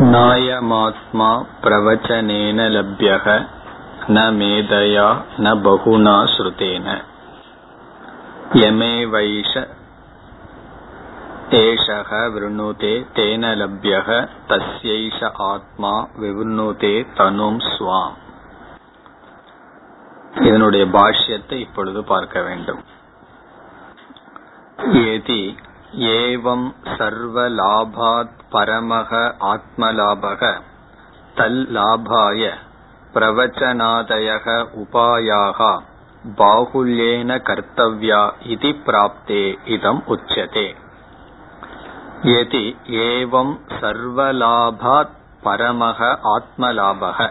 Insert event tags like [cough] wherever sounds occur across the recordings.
நாயமாத்மா பிரவச்சனேன லப்யக ந மேதயா ந பகுனா ஸ்ருதேன. யமேவைஷ ஏஷக விருணுதே தேன லப்யக தஸ்யைஷ ஆத்மா விவருணுதே தனும் ஸ்வாம். இதனுடைய பாஷ்யத்தை இப்பொழுது பார்க்க வேண்டும். எதி ஏவம் சர்வலாபாத் பரமக ஆத்மலாபக தல் லாபாய பிரவச்சனாதயக உபாயாக பாகுல்யேன கர்த்தவ்யா இது பிராப்தே இதம் உச்சதே. எதி ஏவம் சர்வலாபாத் பரமக ஆத்மலாபக.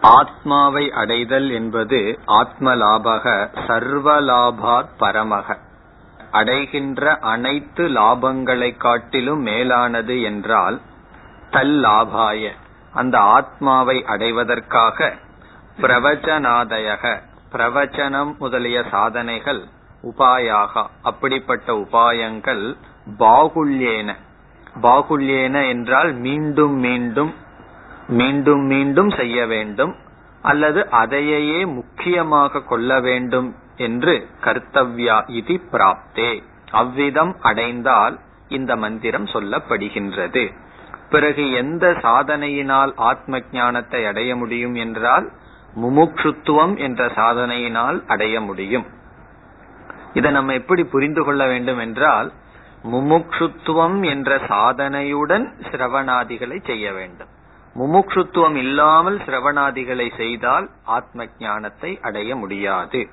ஆத்மாவை அடைதல் என்பது ஆத்மலாபக சர்வலாபாத் பரமக அடைகின்ற அனைத்து லாபங்களை காட்டிலும் மேலானது என்றால் தல் லாபாய அந்த ஆத்மாவை அடைவதற்காக பிரவச்சனாதயக பிரவச்சனம் முதலிய சாதனைகள் உபாயாக அப்படிப்பட்ட உபாயங்கள் பாகுல்யேன. பாகுல்யேன என்றால் மீண்டும் மீண்டும் மீண்டும் மீண்டும் செய்ய வேண்டும் அல்லது அதையே முக்கியமாக கொள்ள வேண்டும் என்று கர்த்தவ்யா இது பிராப்தே. அவ்விதம் அடைந்தால் இந்த மந்திரம் சொல்லப்படுகின்றது. பிறகு எந்த சாதனையினால் ஆத்ம ஞானத்தை அடைய முடியும் என்றால் முமுக்ஷுத்துவம் என்ற சாதனையினால் அடைய முடியும். இதை நம்ம எப்படி புரிந்து கொள்ள வேண்டும் என்றால் முமுக்ஷுத்துவம் என்ற சாதனையுடன் சிரவணாதிகளை செய்ய வேண்டும். முமுக்ஷுத்துவம் இல்லாமல் சிரவணாதிகளை செய்தால் ஆத்ம ஞானத்தை அடைய முடியாது.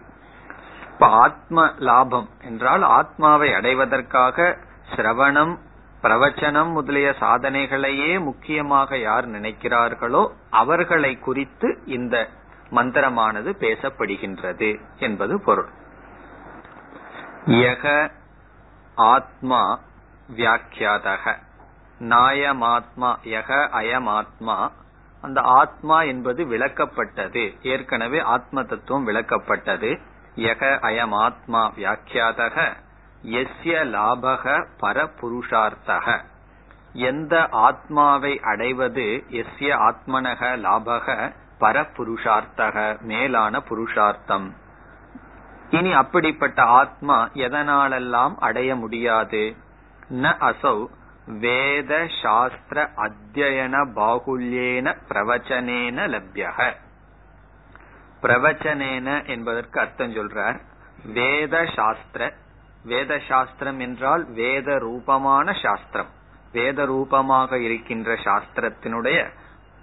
இப்ப ஆத்ம லாபம் என்றால் ஆத்மாவை அடைவதற்காக சிரவணம் பிரவச்சனம் முதலிய சாதனைகளையே முக்கியமாக யார் நினைக்கிறார்களோ அவர்களை குறித்து இந்த மந்திரமானது பேசப்படுகின்றது என்பது பொருள். யக ஆத்மா வியாக்கியாதக. நாயமாத்மா யக அயமாத்மா. அந்த ஆத்மா என்பது விளக்கப்பட்டது. ஏற்கனவே ஆத்ம தத்துவம் விளக்கப்பட்டது. யக அயமாத்மா வியாக்கியாதக எஸ்ய லாபக பரபுருஷார்த்தக. எந்த ஆத்மாவை அடைவது எஸ்ய ஆத்மனக லாபக பரபுருஷார்த்தக மேலான புருஷார்த்தம். இனி அப்படிப்பட்ட ஆத்மா எதனாலெல்லாம் அடைய முடியாது? ந அசௌ வேத சாஸ்திர அத்தியன பாகுல்யேன பிரவச்சனேன லப்யக. பிரவச்சனேன என்பதற்கு அர்த்தம் சொல்றார். வேத சாஸ்திர வேத சாஸ்திரம் என்றால் வேத ரூபமான சாஸ்திரம். வேத ரூபமாக இருக்கின்ற சாஸ்திரத்தினுடைய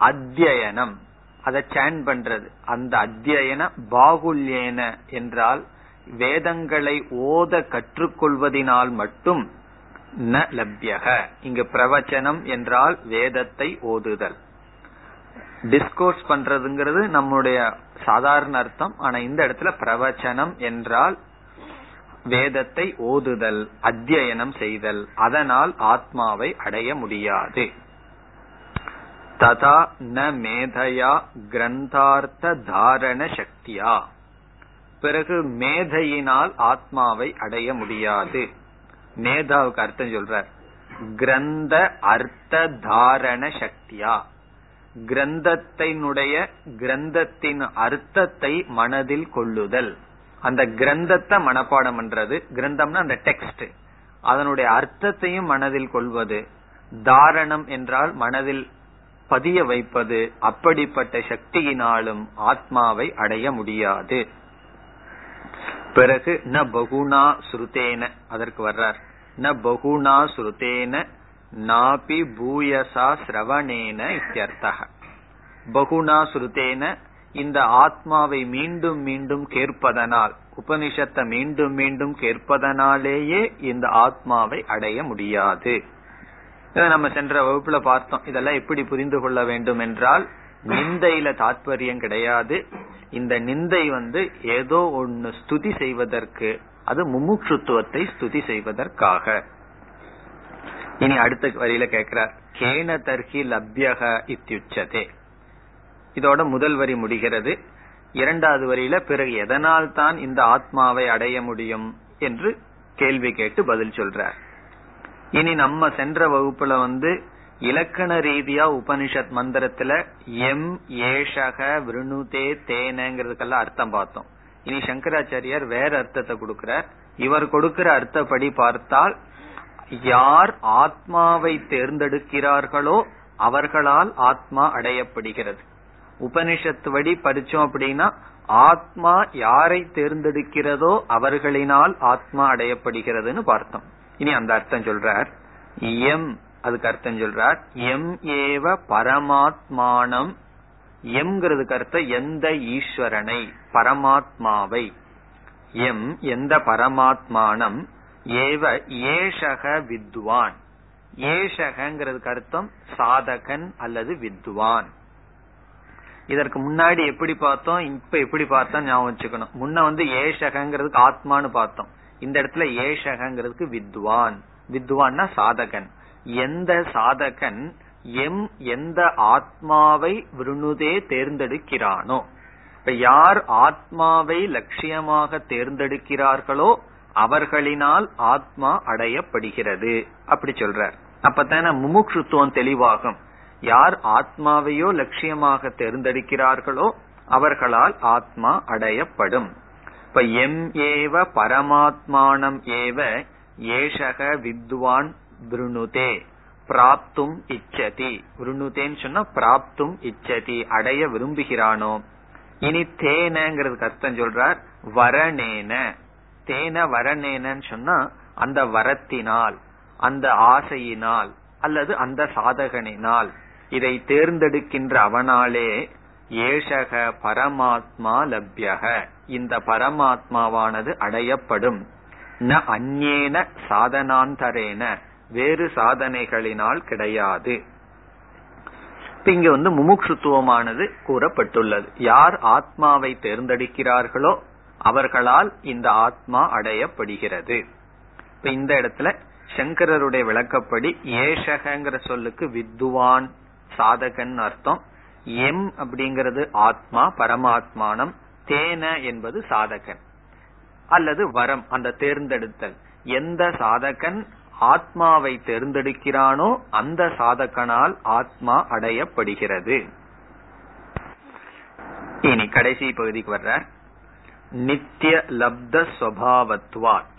அத்தியனம் அதை சேன் பண்றது. அந்த அத்தியன பாகுல்யேன என்றால் வேதங்களை ஓத கற்றுக்கொள்வதினால் மட்டும் ந லப்யக. இங்கு பிரவச்சனம் என்றால் வேதத்தை ஓதுதல். டிஸ்கோர்ஸ் பண்றதுங்கிறது நம்முடைய சாதாரண அர்த்தம். ஆனா இந்த இடத்துல பிரவச்சனம் என்றால் வேதத்தை ஓதுதல் அத்தியனம் செய்தல். அதனால் ஆத்மாவை அடைய முடியாது. ததா ந மேதையா கிரந்தார்த்த தாரண சக்தியா. பிறகு மேதையினால் ஆத்மாவை அடைய முடியாது. மேதாவுக்கு அர்த்தம் சொல்ற கிரந்த அர்த்த தாரண சக்தியா. கிரந்தத்தினுடைய கிரந்தத்தின் அர்த்தத்தை மனதில் கொள்ளுதல். அந்த கிரந்தத்தை மனப்பாடம் பண்றது. கிரந்தம்னா அந்த டெக்ஸ்ட் அதனுடைய அர்த்தத்தையும் மனதில் கொள்வது. தாரணம் என்றால் மனதில் பதிய வைப்பது. அப்படிப்பட்ட சக்தியினாலும் ஆத்மாவை அடைய முடியாது. பிறகு ந பகுனா ஸ்ருதேன அதற்கு வர்றார். ந பகுனா ஸ்ருதேன நாபி பூயசா சிரவணேன இத்தியர்த்தக பகுனா ஸ்ருதேன இந்த ஆத்மாவை மீண்டும் மீண்டும் கேட்பதனால் உபனிஷத்தை மீண்டும் மீண்டும் கேட்பதனாலேயே இந்த ஆத்மாவை அடைய முடியாது. இதை நம்ம சென்ற வகுப்புல பார்த்தோம். இதெல்லாம் எப்படி புரிந்து கொள்ள வேண்டும் என்றால் நிந்தையில தாத்பரியம் கிடையாது. இந்த நிந்தை வந்து ஏதோ ஒன்னு ஸ்துதி செய்வதற்கு அது முமுட்சுத்துவத்தை ஸ்துதி செய்வதற்காக. இனி அடுத்த வரியில கேட்கிறார் கேன தர்ஹி லப்யக இத்தியுச்சதே இதோட முதல் வரி முடிகிறது. இரண்டாவது வரியில பிறகு எதனால் தான் இந்த ஆத்மாவை அடைய முடியும்? என்று கேள்வி கேட்டு பதில் சொல்றார். இனி நம்ம சென்ற வகுப்புல வந்து இலக்கண ரீதியா உபனிஷத் மந்திரத்துல எம் ஏஷக விருணுதே தேனங்கிறதுக்கெல்லாம் அர்த்தம் பார்த்தோம். இனி சங்கராச்சாரியார் வேற அர்த்தத்தை கொடுக்கிறார். இவர் கொடுக்கிற அர்த்தப்படி பார்த்தால் யார் ஆத்மாவை தேர்ந்தெடுக்கிறார்களோ அவர்களால் ஆத்மா அடையப்படுகிறது. உபனிஷத்து வடி படிச்சோம் அப்படின்னா ஆத்மா யாரை தேர்ந்தெடுக்கிறதோ அவர்களினால் ஆத்மா அடையப்படுகிறதுன்னு பார்த்தோம். இனி அந்த அர்த்தம் சொல்றார். எம் அதுக்கு அர்த்தம் சொல்றார். எம் ஏவ பரமாத்மானம். எம்ங்கிறதுக்கு அர்த்தம் எந்த ஈஸ்வரனை பரமாத்மாவை. எம் எந்த பரமாத்மானம்? ஏவ ஏஷக வித்வான். ஏஷகங்கிறதுக்கு அர்த்தம் சாதகன் அல்லது வித்வான். இதற்கு முன்னாடி எப்படி பார்த்தோம் இப்ப எப்படி பார்த்தோம் ஞாபகம் வச்சுக்கணும். முன்ன வந்து ஏஷகங்கிறதுக்கு ஆத்மான்னு பார்த்தோம். இந்த இடத்துல ஏஷகங்கிறதுக்கு வித்வான். வித்வான்னா சாதகன். எந்த சாதகன் எம் எந்த ஆத்மாவை விருணுதே தேர்ந்தெடுக்கிறானோ. இப்ப யார் ஆத்மாவை லட்சியமாக தேர்ந்தெடுக்கிறார்களோ அவர்களினால் ஆத்மா அடையப்படுகிறது. அப்படி சொல்றார். அப்பத்தான முமுட்சுத்துவம் தெளிவாகும். யார் ஆத்மாவையோ லட்சியமாக தேர்ந்தெடுக்கிறார்களோ அவர்களால் ஆத்மா அடையப்படும். இப்ப எம் ஏவ பரமாத்மானம் ஏவ ஏஷக வித்வான் விருணுதே. பிராப்தும் இச்சதி. விருணுதேன்னு சொன்னா பிராப்தும் இச்சதி. அடைய விரும்புகிறானோ? இனி தேனங்கிறதுக்கு அர்த்தம் சொல்றார். வரணேன தேன வரனேனன்னு சொன்னா அந்த வரத்தினால் அந்த ஆசையினால் அல்லது அந்த சாதகனினால் இதை தேர்ந்தெடுக்கின்ற அவனாலே ஏஷக பரமாத்மா லப்யக. இந்த பரமாத்மாவானது அடையப்படும். ந அந்நேன சாதனாந்தரேன. வேறு சாதனைகளினால் கிடையாது. இங்க வந்து முமுட்சுத்துவமானது கூறப்பட்டுள்ளது. யார் ஆத்மாவை தேர்ந்தெடுக்கிறார்களோ அவர்களால் இந்த ஆத்மா அடையப்படுகிறது. இப்ப இந்த இடத்துல சங்கரருடைய விளக்கப்படி ஏஷகங்கிற சொல்லுக்கு வித்துவான் சாதகன் அர்த்தம். எம் அப்படிங்கிறது ஆத்மா பரமாத்மானம் தேன என்பது சாதகன். அல்லது வரம் அந்த தேர்ந்தெடுத்தல். எந்த சாதகன் ஆத்மாவை தேர்ந்தெடுக்கிறானோ அந்த சாதகனால் ஆத்மா அடையப்படுகிறது. இனி கடைசி பகுதிக்கு வர்ற நித்திய லப்த ஸ்வபாவத்வாத்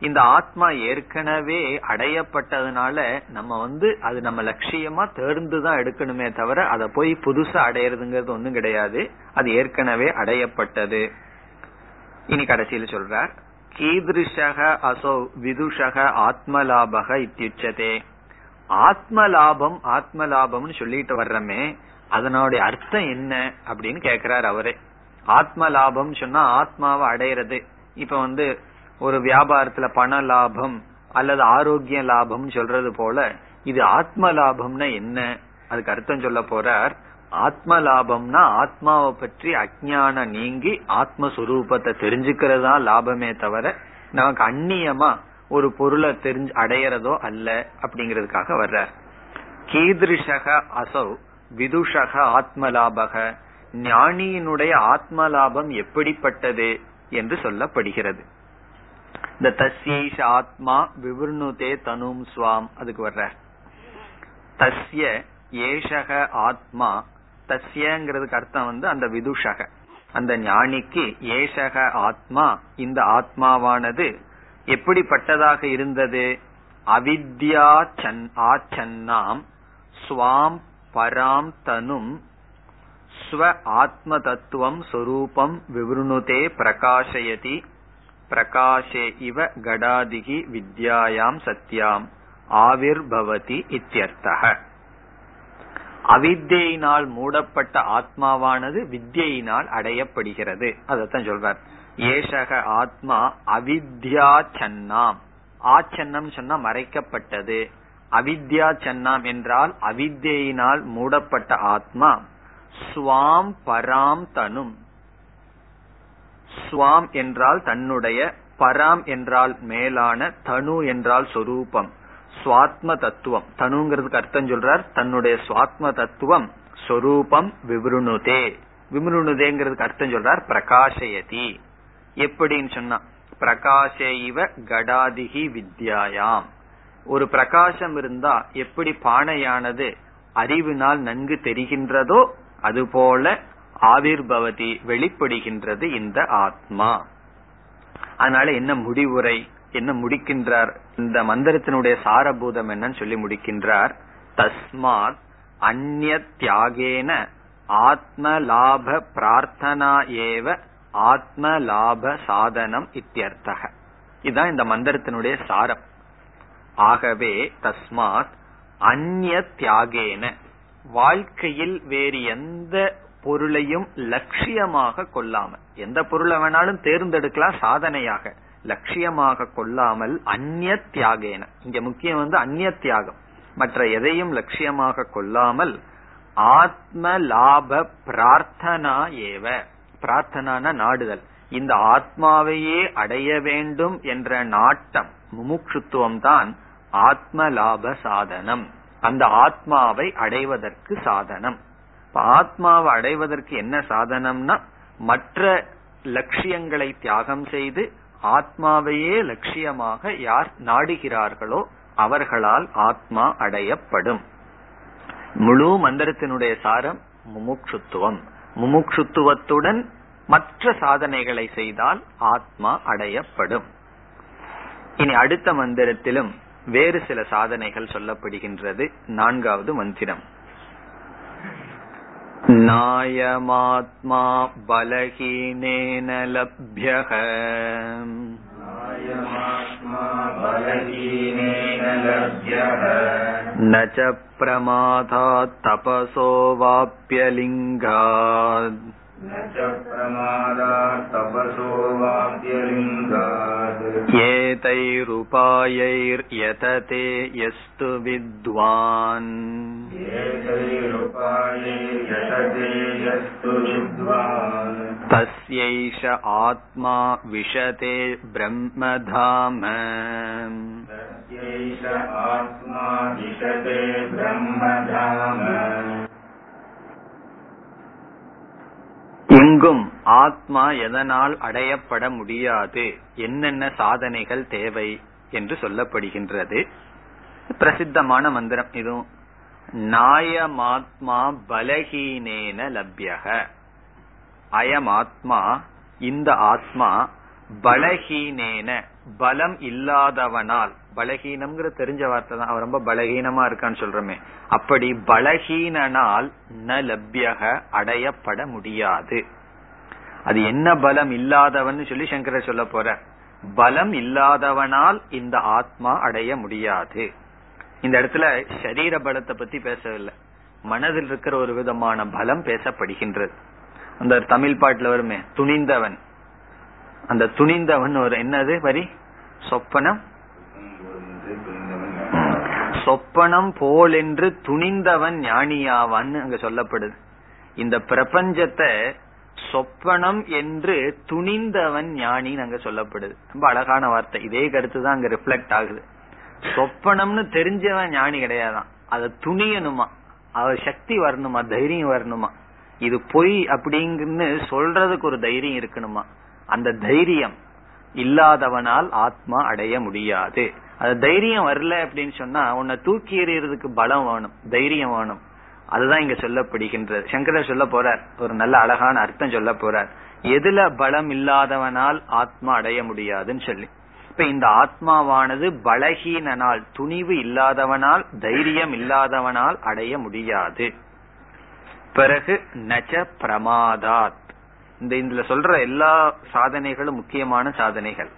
இந்த ஆத்மா ஏற்கனவே அடையப்பட்டதுனால நம்ம வந்து அது நம்ம லட்சியமா தேர்ந்துதான் எடுக்கணுமே தவிர அதை போய் புதுசா அடையிறதுங்கிறது ஒன்றும் கிடையாது. அது ஏற்கனவே அடையப்பட்டது. இனி கடைசியில் சொல்றார் கீதிருஷக அசோ விதுஷக ஆத்மலாபக இத்தியுச்சதே. ஆத்மலாபம் ஆத்மலாபம்னு சொல்லிட்டு வர்றமே அதனுடைய அர்த்தம் என்ன அப்படின்னு கேக்குறார் அவரே. ஆத்ம லாபம் சொன்னா ஆத்மாவை அடையிறது. இப்ப வந்து ஒரு வியாபாரத்துல பண லாபம் அல்லது ஆரோக்கிய லாபம் சொல்றது போல இது ஆத்ம லாபம்னா என்ன? அதுக்கு அர்த்தம் சொல்ல போறார். ஆத்ம லாபம்னா ஆத்மாவை பற்றி அஜானம் நீங்கி ஆத்மஸ்வரூபத்தை தெரிஞ்சுக்கிறதா லாபமே தவிர நமக்கு அந்நியமா ஒரு பொருளை தெரிஞ்சு அடையறதோ அல்ல அப்படிங்கறதுக்காக வர்றார். கீதிருஷக அசௌ விதுஷக ஆத்ம லாபக ஞானியினுடைய ஆத்ம லாபம் எப்படிப்பட்டது என்று சொல்லப்படுகிறது. இந்த தஸ்யைஷ ஆத்மா விவர்ணுதே தனும் சுவாம் அதுக்கு வர்ற. தஸ்ய ஏஷக ஆத்மா தஸ்யங்கிறதுக்கு அர்த்தம் வந்து அந்த விதுஷக. அந்த ஞானிக்கு ஏஷக ஆத்மா இந்த ஆத்மாவானது எப்படிப்பட்டதாக இருந்தது? அவித்யா சன் ஆச்சன்னாம் ஸ்வாம் பராம் தனும் ஸ்வ ஆத்ம தத்துவம் சொரூபம் விவருணுதே பிரகாசயதி பிரகாஷே இவ கடாதிகி வித்யாயாம் சத்யாம். ஆவிர்பவதி இத்தியர்த்தக. அவித்தியினால் மூடப்பட்ட ஆத்மாவானது வித்யினால் அடையப்படுகிறது. அதத்தான் சொல்றார். ஏஷக ஆத்மா அவித்யா சன்னாம் ஆச்சன்னம் சொன்னா மறைக்கப்பட்டது. அவித்யா சன்னாம் என்றால் அவித்தியினால் மூடப்பட்ட ஆத்மா. ஸ்வாம் பராம் தனும். ஸ்வாம் என்றால் தன்னுடைய பராம் என்றால் மேலான தனு என்றால் சொரூபம். சுவாத்ம தத்துவம். தனுங்கிறதுக்கு அர்த்தம் சொல்றார் தன்னுடைய சுவாத்ம தத்துவம் சொரூபம் விவருணுதே. விமருணுதேங்கிறதுக்கு அர்த்தம் சொல்றார் பிரகாஷயதி. எப்படின்னு சொன்னா பிரகாஷ இவ கடாதிகி வித்யாயாம். ஒரு பிரகாசம் இருந்தா எப்படி பானையானது அறிவினால் நன்கு தெரிகின்றதோ அதுபோல ஆவிர்பவதி வெளிப்படுகின்றது இந்த ஆத்மா. அதனால என்ன முடிவுரை என்ன முடிக்கின்றார் இந்த மந்திரத்தினுடைய சாரபூதம் என்னன்னு சொல்லி முடிக்கின்றார். தஸ்மாத் அந்நிய தியாகேன ஆத்ம லாப பிரார்த்தனா ஏவ ஆத்ம லாப சாதனம் இத்தியர்த்தக. இதுதான் இந்த மந்திரத்தினுடைய சாரம். ஆகவே தஸ்மாத் அந்நிய தியாகேன வாழ்க்கையில் வேறு எந்த பொருளையும் லட்சியமாக கொள்ளாமல் எந்த பொருளை வேணாலும் தேர்ந்தெடுக்கலாம் சாதனையாக. லட்சியமாக கொள்ளாமல் அந்நிய தியாகேன. இங்க முக்கியம் வந்து அந்நிய தியாகம். மற்ற எதையும் லட்சியமாக கொள்ளாமல் ஆத்ம லாப பிரார்த்தனா ஏவ. பிரார்த்தனான நாடுதல். இந்த ஆத்மாவையே அடைய வேண்டும் என்ற நாட்டம் முமுட்சுத்துவம் தான் ஆத்ம லாப சாதனம். அந்த ஆத்மாவை அடைவதற்கு சாதனம். ஆத்மாவை அடைவதற்கு என்ன சாதனம்னா மற்ற லட்சியங்களை தியாகம் செய்து ஆத்மாவையே லட்சியமாக யார் நாடுகிறார்களோ அவர்களால் ஆத்மா அடையப்படும். முழு மந்திரத்தினுடைய சாரம் முமுட்சுத்துவம். முமுட்சுத்துவத்துடன் மற்ற சாதனைகளை செய்தால் ஆத்மா அடையப்படும். இனி அடுத்த மந்திரத்திலும் வேறு சில சாதனைகள் சொல்லப்படுகின்றது நான்காவது மந்திரம் நாயமாத்மா பலகீனேன லப்யக न च प्रमादात् तपसो वाप्यलिङ्गात् एतैरुपायैर्यतते यस्तु विद्वान्। तस्यैष आत्मा विशते ब्रह्मधाम। आत्मा विशते ब्रह्मधाम எங்கும் ஆத்மா எதனால் அடையப்பட முடியாது? என்னென்ன சாதனைகள் தேவை என்று சொல்லப்படுகின்றது. பிரசித்தமான மந்திரம் இதுவும் நாயமாத்மா பலகீனேன லப்யக. அயமாத்மா இந்த ஆத்மா பலகீனேன பலம் இல்லாதவனால் பலகீனம்ங்கிற தெரிஞ்ச வார்த்தை தான். அவன் ரொம்ப பலகீனமா இருக்கான்னு சொல்றமே. அப்படி பலகீனனால் ந லப்யக அடையப்பட முடியாது. அது என்ன பலம் இல்லாதவன் சொல்லி சங்கர சொல்ல போற. பலம் இல்லாதவனால் இந்த ஆத்மா அடைய முடியாது. இந்த இடத்துல சரீர பலத்தை பத்தி பேசவில்லை. மனதில் இருக்கிற ஒரு விதமான பலம் பேசப்படுகின்றது. அந்த தமிழ் பாட்டுல வருமே துணிந்தவன். அந்த துணிந்தவன் ஒரு என்னது வரி? சொப்பனம். சொப்பனம் போல் என்று துணிந்தவன் ஞானியாவான்னு அங்க சொல்லப்படுது. இந்த பிரபஞ்சத்தை சொப்பனம் என்று துணிந்தவன் ஞானின்னு அங்க சொல்லப்படுது. ரொம்ப அழகான வார்த்தை. இதே கருத்து தான் அங்க ரிஃப்ளெக்ட் ஆகுது. சொப்பனம்னு தெரிஞ்சவன் ஞானி கிடையாதான். அதை துணியணுமா? அவ சக்தி வரணுமா? தைரியம் வரணுமா? இது பொய் அப்படிங்கன்னு சொல்றதுக்கு ஒரு தைரியம் இருக்கணுமா? அந்த தைரியம் இல்லாதவனால் ஆத்மா அடைய முடியாது. அது தைரியம் வரல அப்படின்னு சொன்னா உன்னை தூக்கி எறியறதுக்கு பலம் வேணும் தைரியம் வேணும். அதுதான் இங்க சொல்லப்படுகின்றது. சங்கரர் சொல்ல போறார். ஒரு நல்ல அழகான அர்த்தம் சொல்ல போறார். எதுல பலம் இல்லாதவனால் ஆத்மா அடைய முடியாதுன்னு சொல்லி. இப்ப இந்த ஆத்மாவானது பலகீனனால் துணிவு இல்லாதவனால் தைரியம் இல்லாதவனால் அடைய முடியாது. பிறகு நச்ச பிரமாதாத். இந்த இதுல சொல்ற எல்லா சாதனைகளும் முக்கியமான சாதனைகள்.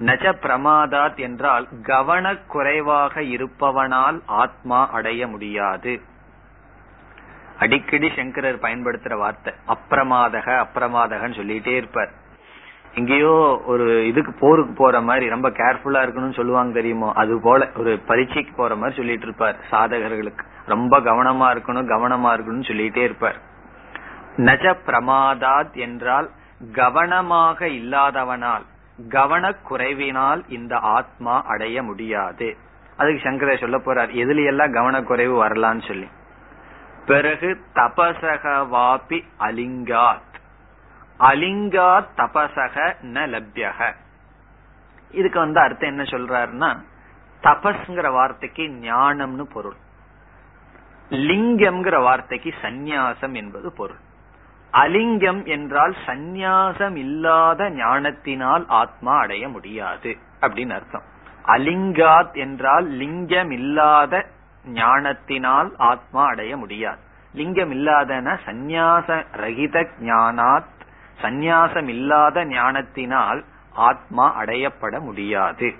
நஜ பிரமாதாத் என்றால் கவன குறைவாக இருப்பவனால் ஆத்மா அடைய முடியாது. அடிக்கடி சங்கரர் பயன்படுத்துற வார்த்தை அப்பிரமாதக அப்பிரமாதகன்னு சொல்லிட்டே இருப்பார். எங்கேயோ ஒரு இதுக்கு போருக்கு போற மாதிரி ரொம்ப கேர்ஃபுல்லா இருக்கணும்னு சொல்லுவாங்க தெரியுமோ அது போல ஒரு பரீட்சைக்கு போற மாதிரி சொல்லிட்டு இருப்பார் சாதகர்களுக்கு. ரொம்ப கவனமா இருக்கணும் கவனமா இருக்கணும்னு சொல்லிட்டே இருப்பார். நஜ பிரமாதாத் என்றால் கவனமாக இல்லாதவனால் கவனக்குறைவினால் இந்த ஆத்மா அடைய முடியாது. அதுக்கு சங்கரை சொல்ல போறார் எதுல எல்லாம் கவனக்குறைவு வரலான்னு சொல்லி. பிறகு தபசக வாபி அலிங்காத். அலிங்காத் தபசக ந லப்யக. இதுக்கு வந்து அர்த்தம் என்ன சொல்றாருன்னா தபஸ்ங்கிற வார்த்தைக்கு ஞானம்னு பொருள். லிங்கம்ங்கிற வார்த்தைக்கு சந்நியாசம் என்பது பொருள். அலிங்கம் என்றால் சந்நியாசம் இல்லாத ஞானத்தினால் ஆத்மா அடைய முடியாது அப்படின்னு அர்த்தம். அலிங்காத் என்றால் லிங்கம் இல்லாத ஞானத்தினால் ஆத்மா அடைய முடியாது. லிங்கம் இல்லாதன சந்நியாச ரகித ஞானாத் சந்நியாசம் இல்லாத ஞானத்தினால் ஆத்மா அடையப்பட முடியாது.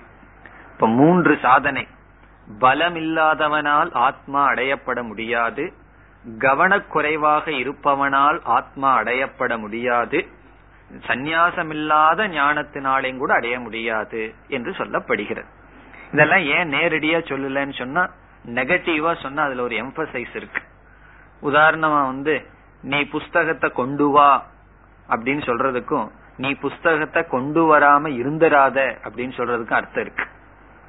இப்ப மூன்று சாதனை. பலம் இல்லாதவனால் ஆத்மா அடையப்பட முடியாது. கவனக்குறைவாக இருப்பவனால் ஆத்மா அடையப்பட முடியாது. சந்நியாசமில்லாத ஞானத்தினாலையும் கூட அடைய முடியாது என்று சொல்லப்படுகிறது. இதெல்லாம் ஏன் நேரடியா சொல்லலன்னு சொன்னா நெகட்டிவா சொன்னா அதுல ஒரு எம்பசைஸ் இருக்கு. உதாரணமா வந்து நீ புஸ்தகத்தை கொண்டு வா அப்படின்னு சொல்றதுக்கும் நீ புஸ்தகத்தை கொண்டு வராம இருந்தராத அப்படின்னு சொல்றதுக்கும் அர்த்தம் இருக்கு.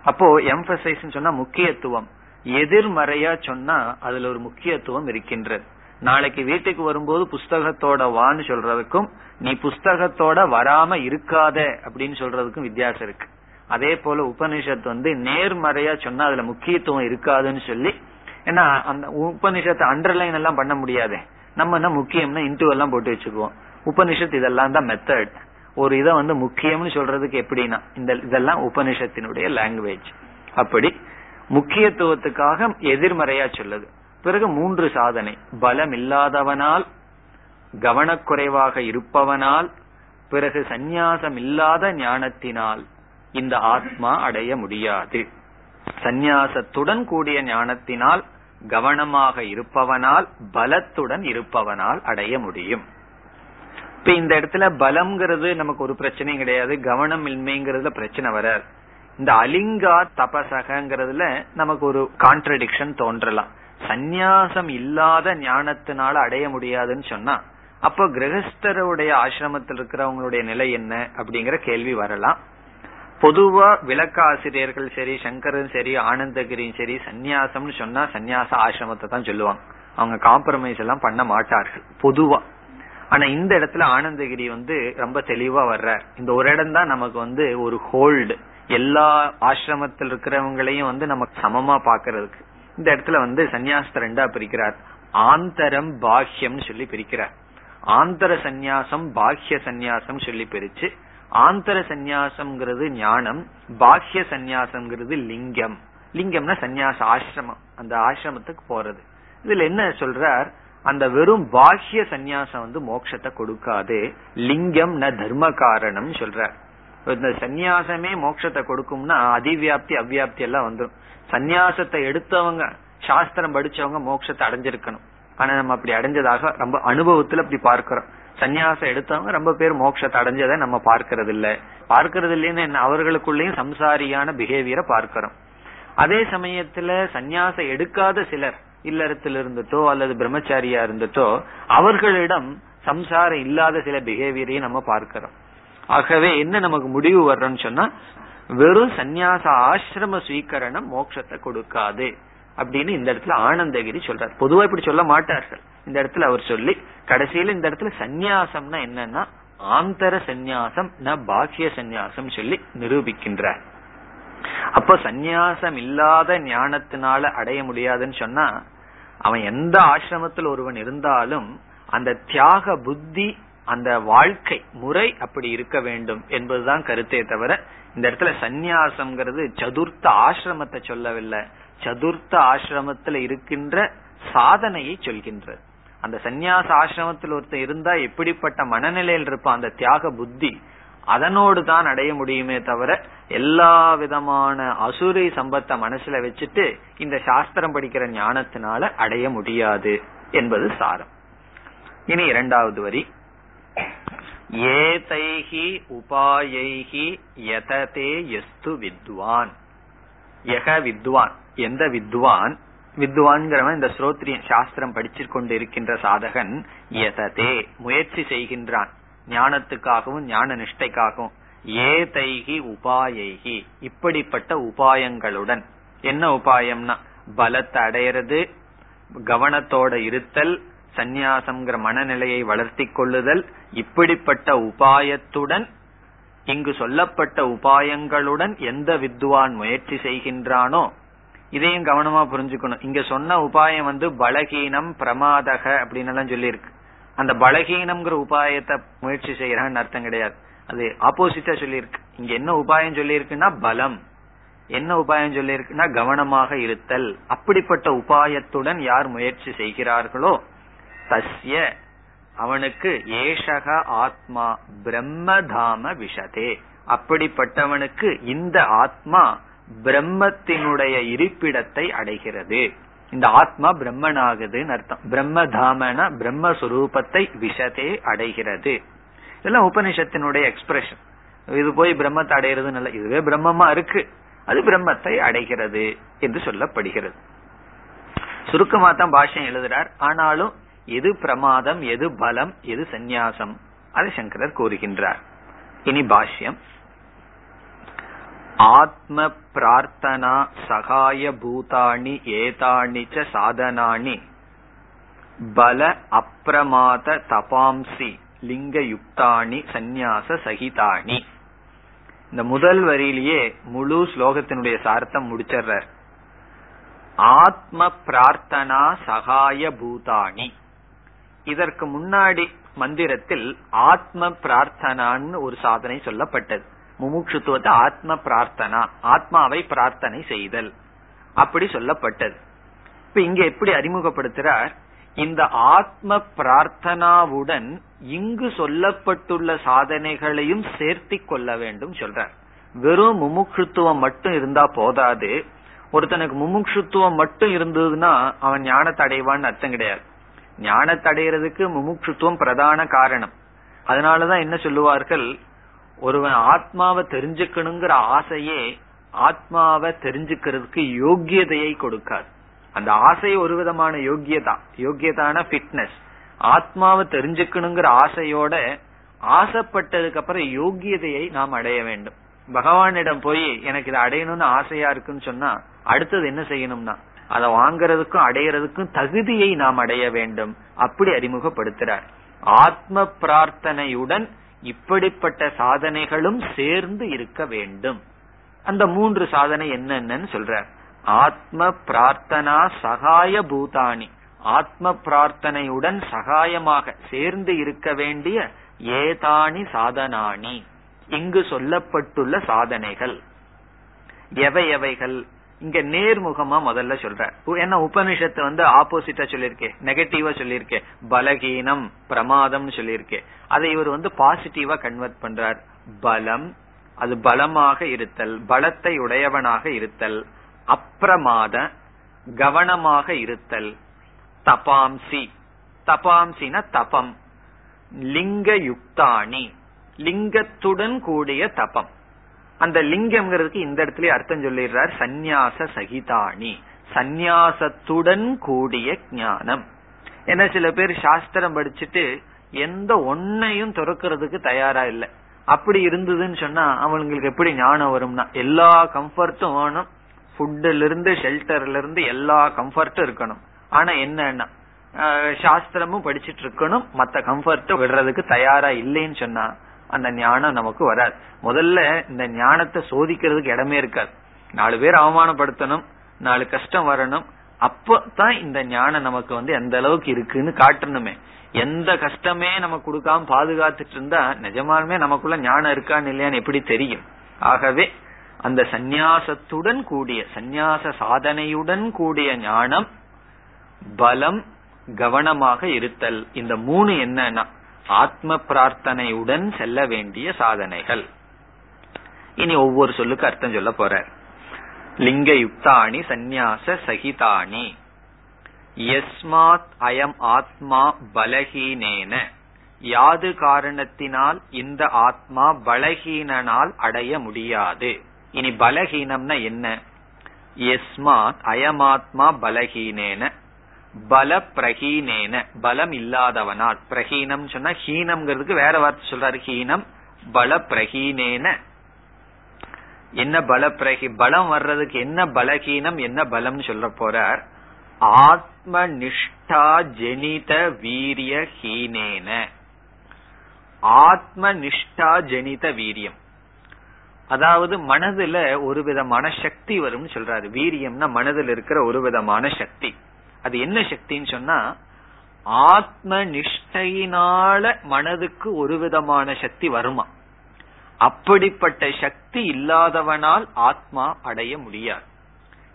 அப்போ எம்பசைஸ் சொன்னா முக்கியத்துவம். எதிர்மறையா சொன்னா அதுல ஒரு முக்கியத்துவம் இருக்கின்றது. நாளைக்கு வீட்டுக்கு வரும்போது புஸ்தகத்தோட வான்னு சொல்றதுக்கும் நீ புஸ்தகத்தோட வராம இருக்காத அப்படின்னு சொல்றதுக்கும் வித்தியாசம் இருக்கு. அதே போல உபனிஷத் வந்து நேர்மறையா சொன்னா அதுல முக்கியத்துவம் இருக்காதுன்னு சொல்லி ஏன்னா அந்த உபனிஷத்தை அண்டர்லைன் எல்லாம் பண்ண முடியாது. நம்ம என்ன முக்கியம்னா இன்டூ எல்லாம் போட்டு வச்சுக்குவோம். உபனிஷத் இதெல்லாம் தான் மெத்தட் ஒரு இதை வந்து முக்கியம்னு சொல்றதுக்கு எப்படின்னா இந்த இதெல்லாம் உபனிஷத்தினுடைய லாங்குவேஜ் அப்படி முக்கியத்துவத்துக்காக எதிர்மறையா சொல்லுது. பிறகு மூன்று சாதனை. பலம் இல்லாதவனால் கவனக்குறைவாக இருப்பவனால் பிறகு சந்நியாசம் இல்லாத ஞானத்தினால். இந்த ஆத்மா அடைய முடியாது. சந்நியாசத்துடன் கூடிய ஞானத்தினால் கவனமாக இருப்பவனால் பலத்துடன் இருப்பவனால் அடைய முடியும். இப்ப இந்த இடத்துல பலம்ங்கிறது நமக்கு ஒரு பிரச்சனையும் கிடையாது கவனம் இன்மைங்கிறதுல பிரச்சனை வராது. இந்த அலிங்கா தபசகங்கிறதுல நமக்கு ஒரு கான்ட்ரடிக்ஷன் தோன்றலாம். சந்நியாசம் இல்லாத ஞானத்தினால அடைய முடியாதுன்னு சொன்னா அப்ப கிரகஸ்தருடைய ஆசிரமத்தில் இருக்கிறவங்களுடைய நிலை என்ன அப்படிங்கிற கேள்வி வரலாம். பொதுவா விளக்காசிரியர்கள் சரி சங்கரன் சரி ஆனந்தகிரியும் சரி சந்நியாசம்னு சொன்னா சந்நியாச ஆசிரமத்தை தான் சொல்லுவாங்க. அவங்க காம்ப்ரமைஸ் எல்லாம் பண்ண மாட்டார்கள் பொதுவா. ஆனா இந்த இடத்துல ஆனந்தகிரி வந்து ரொம்ப தெளிவா வர்ற இந்த ஒரு இடம் தான் நமக்கு வந்து ஒரு ஹோல்டு எல்லா ஆசிரமத்தில் இருக்கிறவங்களையும் வந்து நமக்கு சமமா பாக்குறதுக்கு இந்த இடத்துல வந்து சந்நியாசத்தை ரெண்டா பிரிக்கிறார். ஆந்தரம் பாஹ்யம் சொல்லி பிரிக்கிறார். ஆந்தர சந்நியாசம் பாஹ்ய சந்நியாசம் சொல்லி பிரிச்சு ஆந்தர சந்நியாசம்ங்கிறது ஞானம் பாஹ்ய சந்நியாசம்ங்கிறது லிங்கம். லிங்கம்னா சந்நியாச ஆசிரமம். அந்த ஆசிரமத்துக்கு போறது. இதுல என்ன சொல்றார்? அந்த வெறும் பாஹ்ய சந்நியாசம் வந்து மோட்சத்தை கொடுக்காது. லிங்கம் ந தர்ம காரணம் சொல்றார் இந்த சந்நியாசமே மோட்சத்தை கொடுக்கும்னா அதிவியாப்தி அவ்வியாப்தி எல்லாம் வந்துடும் சந்நியாசத்தை எடுத்தவங்க சாஸ்திரம் படிச்சவங்க மோட்சத்தை அடைஞ்சிருக்கணும். ஆனா நம்ம அப்படி அடைஞ்சதாக ரொம்ப அனுபவத்துல அப்படி பார்க்கிறோம். சந்நியாசம் எடுத்தவங்க ரொம்ப பேர் மோட்சத்தை அடைஞ்சதை நம்ம பார்க்கறது இல்ல பார்க்கறது இல்லைன்னு என்ன? அவர்களுக்குள்ளேயும் சம்சாரியான பிஹேவியரை பார்க்கிறோம். அதே சமயத்துல சந்நியாசம் எடுக்காத சிலர் இல்லறத்தில் இருந்துட்டோ அல்லது பிரம்மச்சாரியா இருந்துட்டோ அவர்களிடம் சம்சாரம் இல்லாத சில பிஹேவியரையும் நம்ம பார்க்கிறோம். ஆகவே என்ன நமக்கு முடிவு வர்றோம்னு சொன்னா வெறும் சந்நியாச ஆசிரம ஸ்வீகரணம் மோட்சத்தை கொடுக்காது அப்படின்னு இந்த இடத்துல ஆனந்தகிரி சொல்றார். பொதுவா இப்படி சொல்ல மாட்டார்கள். இந்த இடத்துல அவர் சொல்லி கடைசியில இந்த இடத்துல சந்நியாசம்னா என்னன்னா ஆந்தர சந்நியாசம் ந பாக்கிய சந்நியாசம் சொல்லி நிரூபிக்கின்றார். அப்போ சந்நியாசம் இல்லாத ஞானத்தினால அடைய முடியாதுன்னு சொன்னா அவன் எந்த ஆசிரமத்தில் ஒருவன் இருந்தாலும் அந்த தியாக புத்தி அந்த வாழ்க்கை முறை அப்படி இருக்க வேண்டும் என்பதுதான் கருத்தே தவிர இந்த இடத்துல சந்நியாசம்ங்கிறது சதுர்த்த ஆசிரமத்தை சொல்லவில்லை. சதுர்த்த ஆசிரமத்தில் இருக்கின்ற சாதனையை சொல்கின்றது. அந்த சந்நியாச ஆசிரமத்தில் ஒருத்தர் இருந்தா எப்படிப்பட்ட மனநிலையில் இருப்பான் அந்த தியாக புத்தி அதனோடு தான் அடைய முடியுமே தவிர எல்லா விதமான அசுரை சம்பத்தை மனசுல வச்சுட்டு இந்த சாஸ்திரம் படிக்கிற ஞானத்தினால அடைய முடியாது என்பது சாரம். இனி இரண்டாவது வரி. ஏதைஹி உபாயைஹி யததே எஸ்து வித்வான். யக வித்வான். எந்த வித்வான்? வித்வான்கிறவன் இந்த ஸ்ரோத்ரியன் சாஸ்திரம் படிச்சிருக்கொண்டு கொண்டு இருக்கின்ற சாதகன் எததே முயற்சி செய்கின்றான். ஞானத்துக்காகவும் ஞான நிஷ்டைக்காகவும். ஏதைகி உபாயைகி இப்படிப்பட்ட உபாயங்களுடன். என்ன உபாயம்னா பலத்தை அடையிறது கவனத்தோட இருத்தல் சந்நியாசம்ங்கிற மனநிலையை வளர்த்தி கொள்ளுதல் இப்படிப்பட்ட உபாயத்துடன் இங்கு சொல்லப்பட்ட உபாயங்களுடன் எந்த வித்வான் முயற்சி செய்கின்றானோ இதையும் கவனமா புரிஞ்சுக்கணும். இங்க சொன்ன உபாயம் வந்து பலகீனம் பிரமாதக அப்படின்னு எல்லாம் சொல்லியிருக்கு. அந்த பலகீனம்ங்கிற உபாயத்தை முயற்சி செய்யறான்னு அர்த்தம் கிடையாது. அது ஆப்போசிட்டா சொல்லியிருக்கு. இங்க என்ன உபாயம் சொல்லியிருக்குன்னா பலம். என்ன உபாயம் சொல்லியிருக்குன்னா கவனமாக இருத்தல். அப்படிப்பட்ட உபாயத்துடன் யார் முயற்சி செய்கிறார்களோ தஸ்ய அவனுக்கு ஏஷக ஆத்மா பிரம்மதாம விஷதே. அப்படிப்பட்டவனுக்கு இந்த ஆத்மா பிரம்மத்தினுடைய இருப்பிடத்தை அடைகிறது. இந்த ஆத்மா பிரம்மனாகுதுன்னு அர்த்தம். பிரம்மதாமன பிரம்மஸ்வரூபத்தை விஷதே அடைகிறது. இதெல்லாம் உபனிஷத்தினுடைய எக்ஸ்பிரஷன் இது போய் பிரம்மத்தை அடைகிறது நல்ல இதுவே பிரம்மமா இருக்கு. அது பிரம்மத்தை அடைகிறது என்று சொல்லப்படுகிறது. சுருக்கமா தான் பாஷ்யம் எழுதுறார். ஆனாலும் எது பிரமாதம் எது பலம் எது சந்நியாசம்? அதை சங்கரர் கூறுகின்றார். இனி பாஷ்யம். ஆத்ம பிரார்த்தனா சகாய பூதாணி ஏதாணி ச சாதனானி பல அப்பிரமாத தபாம்சி லிங்க யுக்தாணி சந்நியாச சகிதாணி. இந்த முதல் வரியிலேயே முழு ஸ்லோகத்தினுடைய சார்த்தம் முடிச்சிடுறார் ஆத்ம பிரார்த்தனா சகாய பூதாணி இதற்கு முன்னாடி மந்திரத்தில் ஆத்ம பிரார்த்தனான்னு ஒரு சாதனை சொல்லப்பட்டது. முமுட்சுத்துவத்தை ஆத்ம பிரார்த்தனா ஆத்மாவை பிரார்த்தனை செய்தல். அப்படி சொல்லப்பட்டது. இப்ப இங்க எப்படி அறிமுகப்படுத்துறார்? இந்த ஆத்ம பிரார்த்தனாவுடன் இங்கு சொல்லப்பட்டுள்ள சாதனைகளையும் சேர்த்தி கொள்ள வேண்டும் சொல்றார். வெறும் முமுட்சுத்துவம் மட்டும் இருந்தா போதாது. ஒருத்தனுக்கு முமுட்சுத்துவம் மட்டும் இருந்ததுன்னா அவன் ஞானத்தை அடைவான்னு அர்த்தம் கிடையாது. ஞானத்தை அடைகிறதுக்கு முமுட்சுத்துவம் பிரதான காரணம். அதனாலதான் என்ன சொல்லுவார்கள்? ஒருவன் ஆத்மாவை தெரிஞ்சுக்கணுங்கிற ஆசையே ஆத்மாவை தெரிஞ்சுக்கிறதுக்கு யோக்கியதையை கொடுக்காது. அந்த ஆசை ஒரு விதமான யோக்கியதா? யோக்கியதான பிட்னஸ் ஆத்மாவை தெரிஞ்சுக்கணுங்கிற ஆசையோட ஆசைப்பட்டதுக்கு அப்புறம் யோக்கியதையை நாம் அடைய வேண்டும். பகவானிடம் போய் எனக்கு இதை அடையணும்னு ஆசையா இருக்குன்னு சொன்னா அடுத்தது என்ன செய்யணும்னா அதை வாங்கறதுக்கும் அடையறதுக்கும் தகுதியை நாம் அடைய வேண்டும். அப்படி அறிமுகப்படுத்துறார். ஆத்ம பிரார்த்தனையுடன் இப்படிப்பட்ட சாதனைகளும் சேர்ந்து இருக்க வேண்டும். அந்த மூன்று சாதனை என்னென்னு சொல்றார். ஆத்ம பிரார்த்தனா சகாய பூதானி. ஆத்ம பிரார்த்தனையுடன் சகாயமாக சேர்ந்து இருக்க வேண்டிய ஏதானி சாதனானி. இங்கு சொல்லப்பட்டுள்ள சாதனைகள். எவை எவைகள்? இங்க நேர்முகமா முதல்ல சொல்ற. என்ன உபனிஷத்து வந்து ஆப்போசிட்டா சொல்லியிருக்கேன் நெகட்டிவா சொல்லியிருக்கேன் பலகீனம் பிரமாதம் சொல்லியிருக்கே அதை இவர் வந்து பாசிட்டிவா கன்வெர்ட் பண்றார். பலம் அது பலமாக இருத்தல் பலத்தை உடையவனாக இருத்தல் அப்பிரமாத கவனமாக இருத்தல் தபாம்சி. தபாம்சின தபம். லிங்க யுக்தானி லிங்கத்துடன் கூடிய தபம். அந்த லிங்கம்ங்கிறதுக்கு இந்த இடத்துல அர்த்தம் சொல்லிடுறார் சந்நியாச சகிதாணி சந்நியாசத்துடன் கூடிய ஞானம். ஏன்னா சில பேர் சாஸ்திரம் படிச்சுட்டு எந்த ஒன்னையும் துறக்கிறதுக்கு தயாரா இல்லை. அப்படி இருந்ததுன்னு சொன்னா அவங்களுக்கு எப்படி ஞானம் வரும்னா எல்லா கம்ஃபர்ட்டும் வேணும். ஃபுட்டுல இருந்து ஷெல்டர்ல இருந்து எல்லா கம்ஃபர்ட்டும் இருக்கணும். ஆனா என்னன்னா சாஸ்திரமும் படிச்சிட்டு இருக்கணும். மத்த கம்ஃபர்ட்டும் விடுறதுக்கு தயாரா இல்லைன்னு சொன்னா அந்த ஞானம் நமக்கு வராது. முதல்ல இந்த ஞானத்தை சோதிக்கிறதுக்கு இடமே இருக்காது. நாலு பேர் அவமானப்படுத்தணும் நாலு கஷ்டம் வரணும் அப்பதான் இந்த ஞானம் நமக்கு வந்து எந்த அளவுக்கு இருக்குன்னு காட்டணுமே. எந்த கஷ்டமே நமக்கு கொடுக்காம பாதுகாத்துட்டு இருந்தா நிஜமாலுமே நமக்குள்ள ஞானம் இருக்கான்னு இல்லையான்னு எப்படி தெரியும்? ஆகவே அந்த சந்நியாசத்துடன் கூடிய சந்நியாச சாதனையுடன் கூடிய ஞானம் பலம் கவனமாக இருத்தல். இந்த மூணு என்னன்னா ஆத்ம பிரார்த்தனையுடன் செல்ல வேண்டிய சாதனைகள். இனி ஒவ்வொரு சொல்லுக்கு அர்த்தம் சொல்ல போற. லிங்க யுக்தாணி சந்நியாச சகிதானி எஸ்மாத் அயம் ஆத்மா பலகீனேன. யாது காரணத்தினால் இந்த ஆத்மா பலகீனனால் அடைய முடியாது. இனி பலகீனம்னா என்ன? எஸ்மாத் அயமாத்மா பலகீனேன. பல பிரஹீனேன பலம் இல்லாதவனால் பிரஹீனம் சொன்னா ஹீனம்ங்கிறதுக்கு வேற வார்த்தை சொல்றாரு ஹீனம். பல பிரஹீனேன என்ன பல பிரகி பலம் வர்றதுக்கு என்ன பலகீனம் என்ன பலம் சொல்ல போறார். ஆத்ம நிஷ்டா ஜெனித வீரிய ஹீனேன. ஆத்ம நிஷ்டா ஜெனித வீரியம். அதாவது மனதுல ஒரு விதமான சக்தி வரும்னு சொல்றாரு. வீரியம்னா மனதில் இருக்கிற ஒரு விதமான சக்தி. அது என்ன சக்தின்னு சொன்னா ஆத்ம நிஷ்டையினால மனதுக்கு ஒரு விதமான சக்தி வருமா? அப்படிப்பட்ட சக்தி இல்லாதவனால் ஆத்மா அடைய முடியாது.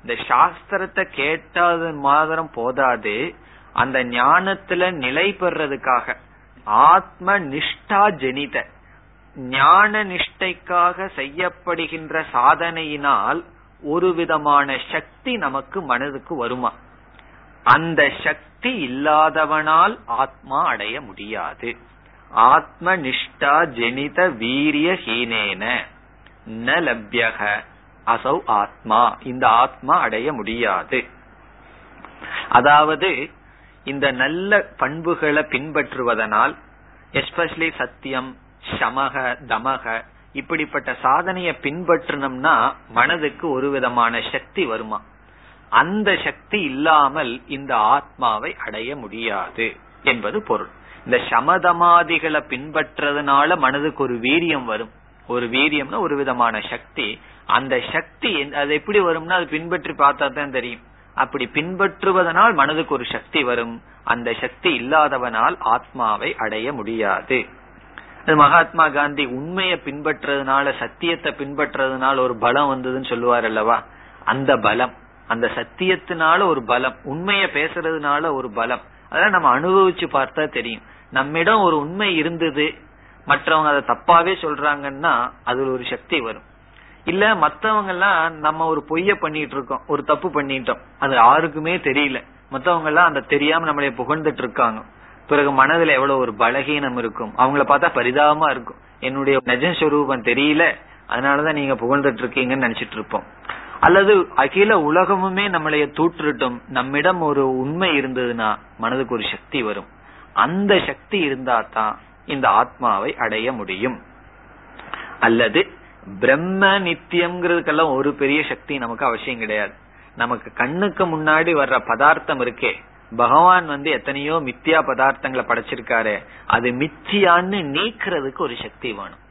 இந்த சாஸ்திரத்தை கேட்டாது மாத்திரம் போதாது அந்த ஞானத்துல நிலை பெறதுக்காக ஆத்ம நிஷ்டா ஜெனித ஞான நிஷ்டைக்காக செய்யப்படுகின்ற சாதனையினால் ஒரு விதமான சக்தி நமக்கு மனதுக்கு வருமா? அந்த சக்தி இல்லாதவனால் ஆத்மா அடைய முடியாது. ஆத்ம நிஷ்டா ஜெனித வீரிய ஹீனேன. ந லப்யக. அசௌ ஆத்மா. இந்த ஆத்மா அடைய முடியாது. அதாவது இந்த நல்ல பண்புகளை பின்பற்றுவதனால் எஸ்பெஷலி சத்தியம் சமக தமக இப்படிப்பட்ட சாதனையை பின்பற்றணும்னா மனதுக்கு ஒரு விதமான சக்தி வருமா? அந்த சக்தி இல்லாமல் இந்த ஆத்மாவை அடைய முடியாது என்பது பொருள். இந்த சமதமாதிகளை பின்பற்றதுனால மனதுக்கு ஒரு வீரியம் வரும். ஒரு வீரியம்னா ஒரு விதமான சக்தி. அந்த சக்தி அது எப்படி வரும்னா அது பின்பற்றி பார்த்தா தான் தெரியும். அப்படி பின்பற்றுவதனால் மனதுக்கு ஒரு சக்தி வரும். அந்த சக்தி இல்லாதவனால் ஆத்மாவை அடைய முடியாது. மகாத்மா காந்தி உண்மையை பின்பற்றதுனால சத்தியத்தை பின்பற்றதுனால ஒரு பலம் வந்ததுன்னு சொல்லுவார் அல்லவா? அந்த பலம். அந்த சத்தியத்தினால ஒரு பலம் உண்மைய பேசுறதுனால ஒரு பலம். அதெல்லாம் நம்ம அனுபவிச்சு பார்த்தா தெரியும். நம்மிடம் ஒரு உண்மை இருந்தது மற்றவங்க அதை தப்பாவே சொல்றாங்கன்னா அதுல ஒரு சக்தி வரும். இல்ல மத்தவங்க எல்லாம் நம்ம ஒரு பொய்ய பண்ணிட்டு இருக்கோம் ஒரு தப்பு பண்ணிட்டோம். அது யாருக்குமே தெரியல. மத்தவங்க எல்லாம் அந்த தெரியாம நம்மளை புகழ்ந்துட்டு இருக்காங்க பிறகு மனதுல எவ்வளவு ஒரு பலகீனம் இருக்கும். அவங்கள பார்த்தா பரிதாபமா இருக்கும். என்னுடைய நெஜ ஸ்வரூபம் தெரியல. அதனாலதான் நீங்க புகழ்ந்துட்டு இருக்கீங்கன்னு நினைச்சிட்டு இருப்போம் அல்லது அகில உலகமுமே நம்மளைய தூற்றுட்டும். நம்மிடம் ஒரு உண்மை இருந்ததுன்னா மனதுக்கு ஒரு சக்தி வரும். அந்த சக்தி இருந்தா தான் இந்த ஆத்மாவை அடைய முடியும். அல்லது பிரம்ம நித்தியம்ங்கிறதுக்கெல்லாம் ஒரு பெரிய சக்தி நமக்கு அவசியம் கிடையாது. நமக்கு கண்ணுக்கு முன்னாடி வர்ற பதார்த்தம் இருக்கே. பகவான் வந்து எத்தனையோ மித்தியா பதார்த்தங்களை படைச்சிருக்காரு. அது மித்தியான்னு நீக்கிறதுக்கு ஒரு சக்தி வேணும்.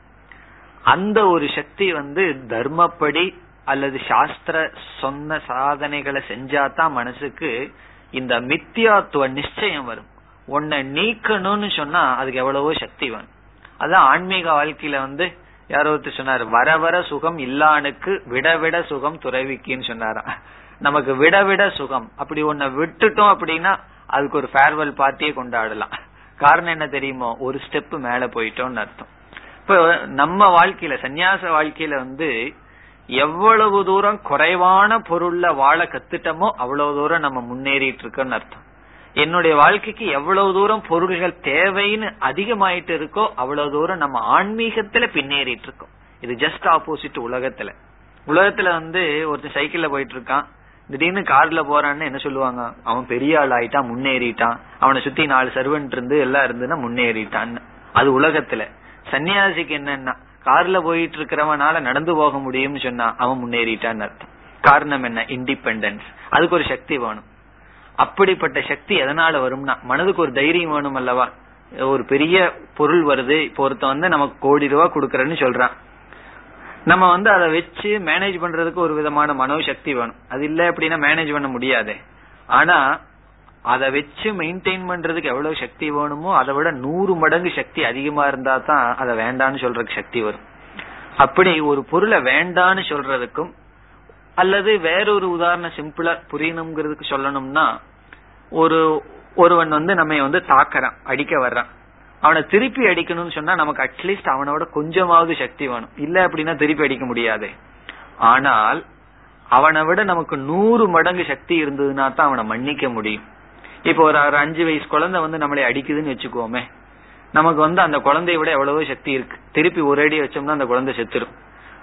அந்த ஒரு சக்தி வந்து தர்மப்படி அல்லது சாஸ்திர சொன்ன சாதனைகளை செஞ்சாதான் மனசுக்கு இந்த மித்தியாத்துவ நிச்சயம் வரும். உன்னை நீக்கணும்னு சொன்னா அதுக்கு எவ்வளவோ சக்தி வேணும் அதான் ஆன்மீக வாழ்க்கையில வந்து யாரோ ஒருத்தர் சொன்னார் வர வர சுகம் இல்லானுக்கு விட விட சுகம் துறவிக்குன்னு சொன்னாராம். நமக்கு விட விட சுகம். அப்படி உன்னை விட்டுட்டோம் அப்படின்னா அதுக்கு ஒரு ஃபேர்வெல் பார்ட்டியே கொண்டாடலாம். காரணம் என்ன தெரியுமோ? ஒரு ஸ்டெப் மேல போயிட்டோம்னு அர்த்தம். இப்ப நம்ம வாழ்க்கையில சன்னியாச வாழ்க்கையில வந்து எவ்வளவு தூரம் குறைவான பொருள்ல வாழ கத்துட்டோமோ அவ்வளவு தூரம் நம்ம முன்னேறிட்டு இருக்கோம்னு அர்த்தம். என்னுடைய வாழ்க்கைக்கு எவ்வளவு தூரம் பொருள்கள் தேவைன்னு அதிகமாயிட்டு இருக்கோ அவ்வளவு தூரம் நம்ம ஆன்மீகத்துல பின்னேறிட்டு இருக்கோம். இது ஜஸ்ட் ஆப்போசிட் உலகத்துல. உலகத்துல வந்து ஒருத்தர் சைக்கிள்ல போயிட்டு இருக்கான் திடீர்னு கார்ல போறான்னு என்ன சொல்லுவாங்க? அவன் பெரிய ஆள் ஆயிட்டான் முன்னேறிட்டான். அவனை சுத்தி நாலு சர்வன்ட் இருந்து எல்லாம் இருந்துன்னா முன்னேறிட்டான்னு. அது உலகத்துல. சன்னியாசிக்கு என்னன்னா கார்ல போயிட்டு இருக்கிறவனால நடந்து போக முடியும்னு சொன்னா அவன் முன்னேறிட்டான்னு அர்த்தம். காரணம் என்ன? இண்டிபெண்டன்ஸ் அதுக்கு ஒரு சக்தி வேணும். அப்படிப்பட்ட சக்தி எதனால வரும்னா மனதுக்கு ஒரு தைரியம் வேணும் அல்லவா? ஒரு பெரிய பொருள் வருது இப்போ ஒருத்தன் வந்து நமக்கு கோடி ரூபா கொடுக்கறன்னு சொல்றான். நம்ம வந்து அதை வச்சு மேனேஜ் பண்றதுக்கு ஒரு விதமான மனோசக்தி வேணும். அது இல்லை அப்படின்னா மேனேஜ் பண்ண முடியாது. ஆனா அதை வச்சு மெயின்டைன் பண்றதுக்கு எவ்வளவு சக்தி வேணுமோ அதை விட நூறு மடங்கு சக்தி அதிகமா இருந்தா தான் அதை வேண்டான்னு சொல்றதுக்கு சக்தி வரும். அப்படி ஒரு பொருளை வேண்டான்னு சொல்றதுக்கும் அல்லது வேறொரு உதாரணம் சிம்பிளா புரியணுங்கிறதுக்கு சொல்லணும்னா ஒரு ஒருவன் வந்து நம்ம வந்து தாக்கறான் அடிக்க வர்றான். அவனை திருப்பி அடிக்கணும்னு சொன்னா நமக்கு அட்லீஸ்ட் அவனோட கொஞ்சமாவது சக்தி வேணும். இல்ல அப்படின்னா திருப்பி அடிக்க முடியாது. ஆனால் அவனை விட நமக்கு நூறு மடங்கு சக்தி இருந்ததுன்னா தான் அவனை மன்னிக்க முடியும். இப்போ ஒரு அஞ்சு வயசு குழந்தை வந்து நம்மளை அடிக்குதுன்னு வச்சுக்கோமே. நமக்கு வந்து அந்த குழந்தைய விட எவ்வளவோ சக்தி இருக்கு. திருப்பி ஒரு அடி வச்சோம்னா அந்த குழந்தை செத்துரும்.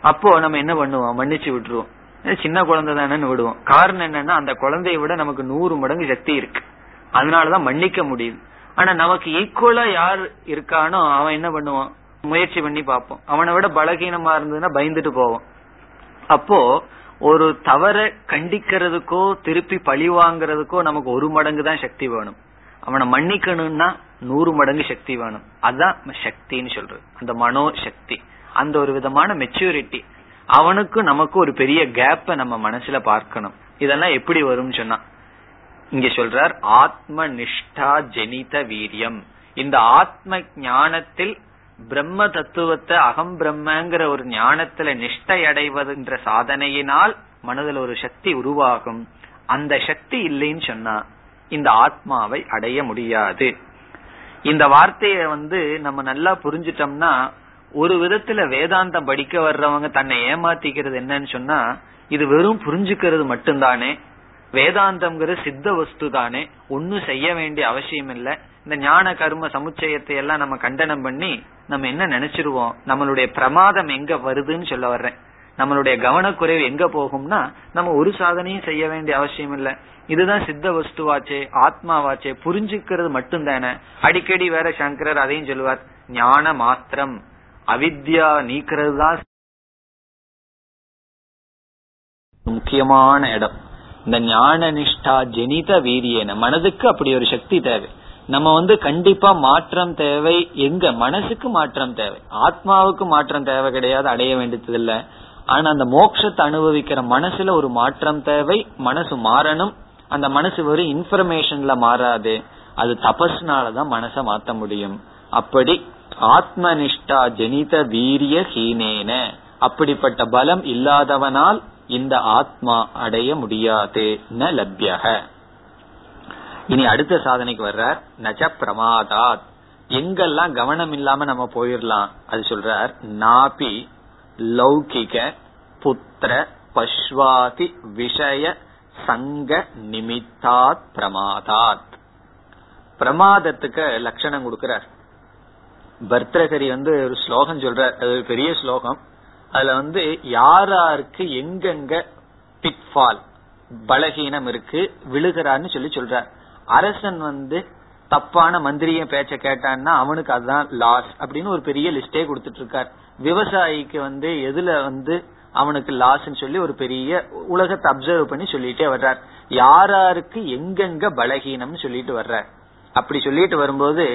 அப்போ நம்ம என்ன பண்ணுவோம்? மன்னிச்சு விட்டுருவோம். சின்ன குழந்தை தானேன்னு விடுவோம். காரணம் என்னன்னா அந்த குழந்தைய விட நமக்கு நூறு மடங்கு சக்தி இருக்கு. அதனாலதான் மன்னிக்க முடியுது. ஆனா நமக்கு ஈக்குவலா யார் இருக்கானோ அவன் என்ன பண்ணுவான்? முயற்சி பண்ணி பார்ப்போம். அவனை விட பலகீனமா இருந்ததுன்னா பயந்துட்டு போவோம். அப்போ ஒரு தவற கண்டிக்கிறதுக்கோ திருப்பி பழி வாங்குறதுக்கோ நமக்கு ஒரு மடங்கு தான் சக்தி வேணும். அவனை மன்னிக்கணும்னா நூறு மடங்கு சக்தி வேணும். அதுதான் சக்தின்னு சொல்றது. அந்த மனோ சக்தி அந்த ஒரு விதமான மெச்சூரிட்டி அவனுக்கும் நமக்கு ஒரு பெரிய கேப்ப நம்ம மனசுல பார்க்கணும். இதெல்லாம் எப்படி வரும்னு சொன்னா இங்க சொல்றார் ஆத்ம நிஷ்டா ஜெனித வீரியம். இந்த ஆத்ம ஞானத்தில் பிரம்ம தத்துவத்தை அகம் பிரம்மங்கிற ஒரு ஞானத்துல நிஷ்டை அடைவதுன்ற சாதனையினால் மனதில் ஒரு சக்தி உருவாகும். அந்த சக்தி இல்லைன்னு சொன்னா இந்த ஆத்மாவை அடைய முடியாது. இந்த வார்த்தையை வந்து நம்ம நல்லா புரிஞ்சிட்டோம்னா ஒரு விதத்துல வேதாந்தம் படிக்க வர்றவங்க தன்னை ஏமாத்திக்கிறது என்னன்னு சொன்னா இது வெறும் புரிஞ்சுக்கிறது மட்டும்தானே. வேதாந்தம்ங்கிற சித்த வஸ்து தானே ஒன்னும் செய்ய வேண்டிய அவசியம் இல்லை. இந்த ஞான கர்ம சமுச்சயத்தை எல்லாம் நம்ம கண்டனம் பண்ணி நம்ம என்ன நினைச்சிருவோம்? நம்மளுடைய பிரமாதம் எங்க வருதுன்னு சொல்ல வர்றேன். நம்மளுடைய கவனக்குறைவு எங்க போகும்னா நம்ம ஒரு சாதனையும் செய்ய வேண்டிய அவசியம் இல்ல. இதுதான் சித்த வஸ்துவாச்சே ஆத்மாவாச்சே புரிஞ்சுக்கிறது மட்டும்தானே. அடிக்கடி வேற சங்கரர் அதையும் சொல்லுவார் ஞான மாத்திரம் அவித்யா நீக்கிறது தான் முக்கியமான இடம். இந்த ஞான நிஷ்டா ஜெனித வீரியன மனதுக்கு அப்படி ஒரு சக்தி தேவை. நம்ம வந்து கண்டிப்பா மாற்றம் தேவை. எங்க மனசுக்கு மாற்றம் தேவை. ஆத்மாவுக்கு மாற்றம் தேவை கிடையாது அடைய வேண்டியது இல்ல ஆனா அந்த மோட்சத்தை அனுபவிக்கிற மனசுல ஒரு மாற்றம் தேவை. மனசு மாறணும். அந்த மனசு வெறும் இன்ஃபர்மேஷன்ல மாறாது. அது தபஸ்னாலதான் மனசை மாத்த முடியும். அப்படி ஆத்மனிஷ்டா ஜெனித வீரிய ஹீனேன. அப்படிப்பட்ட பலம் இல்லாதவனால் இந்த ஆத்மா அடைய முடியாது. ந லப்யக இனி அடுத்த சாதனைக்கு வர்றார் நஜ பிரமாதாத். எங்கெல்லாம் கவனம் இல்லாம நம்ம போயிடலாம் அது சொல்றார் நாபி லௌகிக புத்திர பஸ்வாதி விஷய சங்க நிமித்தாத் பிரமாதாத். பிரமாதத்துக்கு லட்சணம் கொடுக்கிறார். பர்தகரி வந்து ஒரு ஸ்லோகம் சொல்றார் அது ஒரு பெரிய ஸ்லோகம். அதுல வந்து யாராருக்கு எங்கெங்க பிட்ஃபால் பலகீனம் இருக்கு விழுகிறான்னு சொல்லி சொல்றார். அரசன் வந்து தப்பான மந்திரிய பேச்ச கேட்டான்னா அவனுக்கு அதுதான் லாஸ் அப்படின்னு ஒரு பெரிய லிஸ்டே கொடுத்துட்டு இருக்கார். விவசாயிக்கு வந்து எதுல வந்து அவனுக்கு லாஸ்ன்னு சொல்லி ஒரு பெரிய உலகத்தை அப்சர்வ் பண்ணி சொல்லிட்டே வர்றார். யாராருக்கு எங்கெங்க பலகீனம்னு சொல்லிட்டு வர்றார். அப்படி சொல்லிட்டு வரும்போது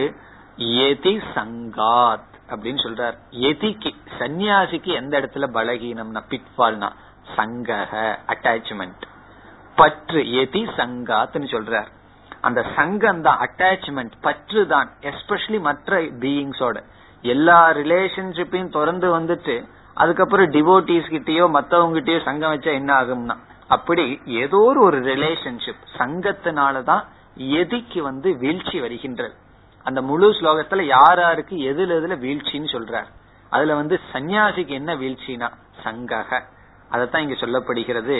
எதி சங்காத் அப்படின்னு சொல்றார். எதிக்கு சன்னியாசிக்கு எந்த இடத்துல பலகீனம்னா பிட்ஃபால்னா சங்கக அட்டாச்மெண்ட் பற்று எதி சங்காத்னு சொல்றார். அந்த சங்கம் தான் அட்டாச்மெண்ட் பற்று தான் எஸ்பெஷலி மற்ற பீயிங்ஸோட எல்லா ரிலேஷன்ஷிப்பையும் திறந்து வந்துட்டு அதுக்கப்புறம் டிவோட்டிஸ் கிட்டயோ மத்தவங்கிட்டயோ சங்கம் வச்சா என்ன ஆகும்னா அப்படி ஏதோ ஒரு ரிலேஷன்ஷிப் சங்கத்தினாலதான் எதிக்கு வந்து வீழ்ச்சி வருகின்றது. அந்த முழு ஸ்லோகத்துல யார் யாருக்கு எதுல எதுல வீழ்ச்சின்னு சொல்றார். அதுல வந்து சன்னியாசிக்கு என்ன வீழ்ச்சினா சங்கக. அதத்தான் இங்க சொல்லப்படுகிறது.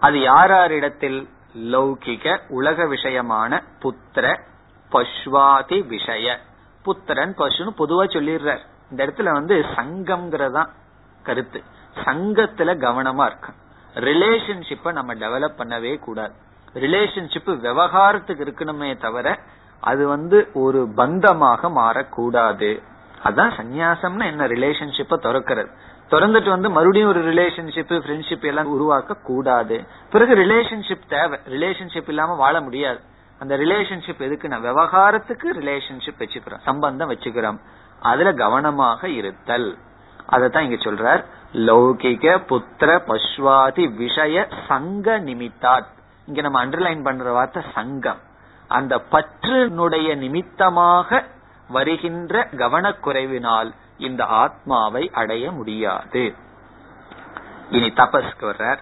அது யார் யாரிடத்தில் லௌகிக உலக விஷயமான புத்திர பஸ்வாதி விஷய. புத்திரன் பசுன்னு பொதுவா சொல்லிடுறார். இந்த இடத்துல வந்து சங்கம்ங்கிறதா கருத்து. சங்கத்துல கவனமா இருக்கும் ரிலேஷன்ஷிப்ப நம்ம டெவலப் பண்ணவே கூடாது. ரிலேஷன்ஷிப் விவகாரத்துக்கு இருக்கணுமே தவிர அது வந்து ஒரு பந்தமாக மாறக்கூடாது. அதான் சந்நியாசம்னா என்ன? ரிலேஷன்ஷிப்ப திறக்கிறது. திறந்துட்டு வந்து மறுபடியும் ஒரு ரிலேஷன்ஷிப் ஃப்ரெண்ட்ஷிப் எல்லாம் உருவாக்க கூடாது. பிறகு ரிலேஷன்ஷிப் தேவை. ரிலேஷன்ஷிப் இல்லாம வாழ முடியாது. அந்த ரிலேஷன்ஷிப் எதுக்குன்னா விவகாரத்துக்கு ரிலேஷன்ஷிப் வச்சுக்கிறோம். சம்பந்தம் வச்சுக்கிறோம். அதுல கவனமாக இருத்தல். அதத்தான் இங்க சொல்றார். லௌகிக புத்திர பஸ்வாதி விஷய சங்க நிமித்தாத். இங்க நம்ம அண்டர்லைன் பண்ற வார்த்தை சங்கம். அந்த பற்றினுடைய நிமித்தமாக வருகின்ற கவனக்குறைவினால் இந்த ஆத்மாவை அடைய முடியாது. இனி தபஸ்க்கு வர்றார்.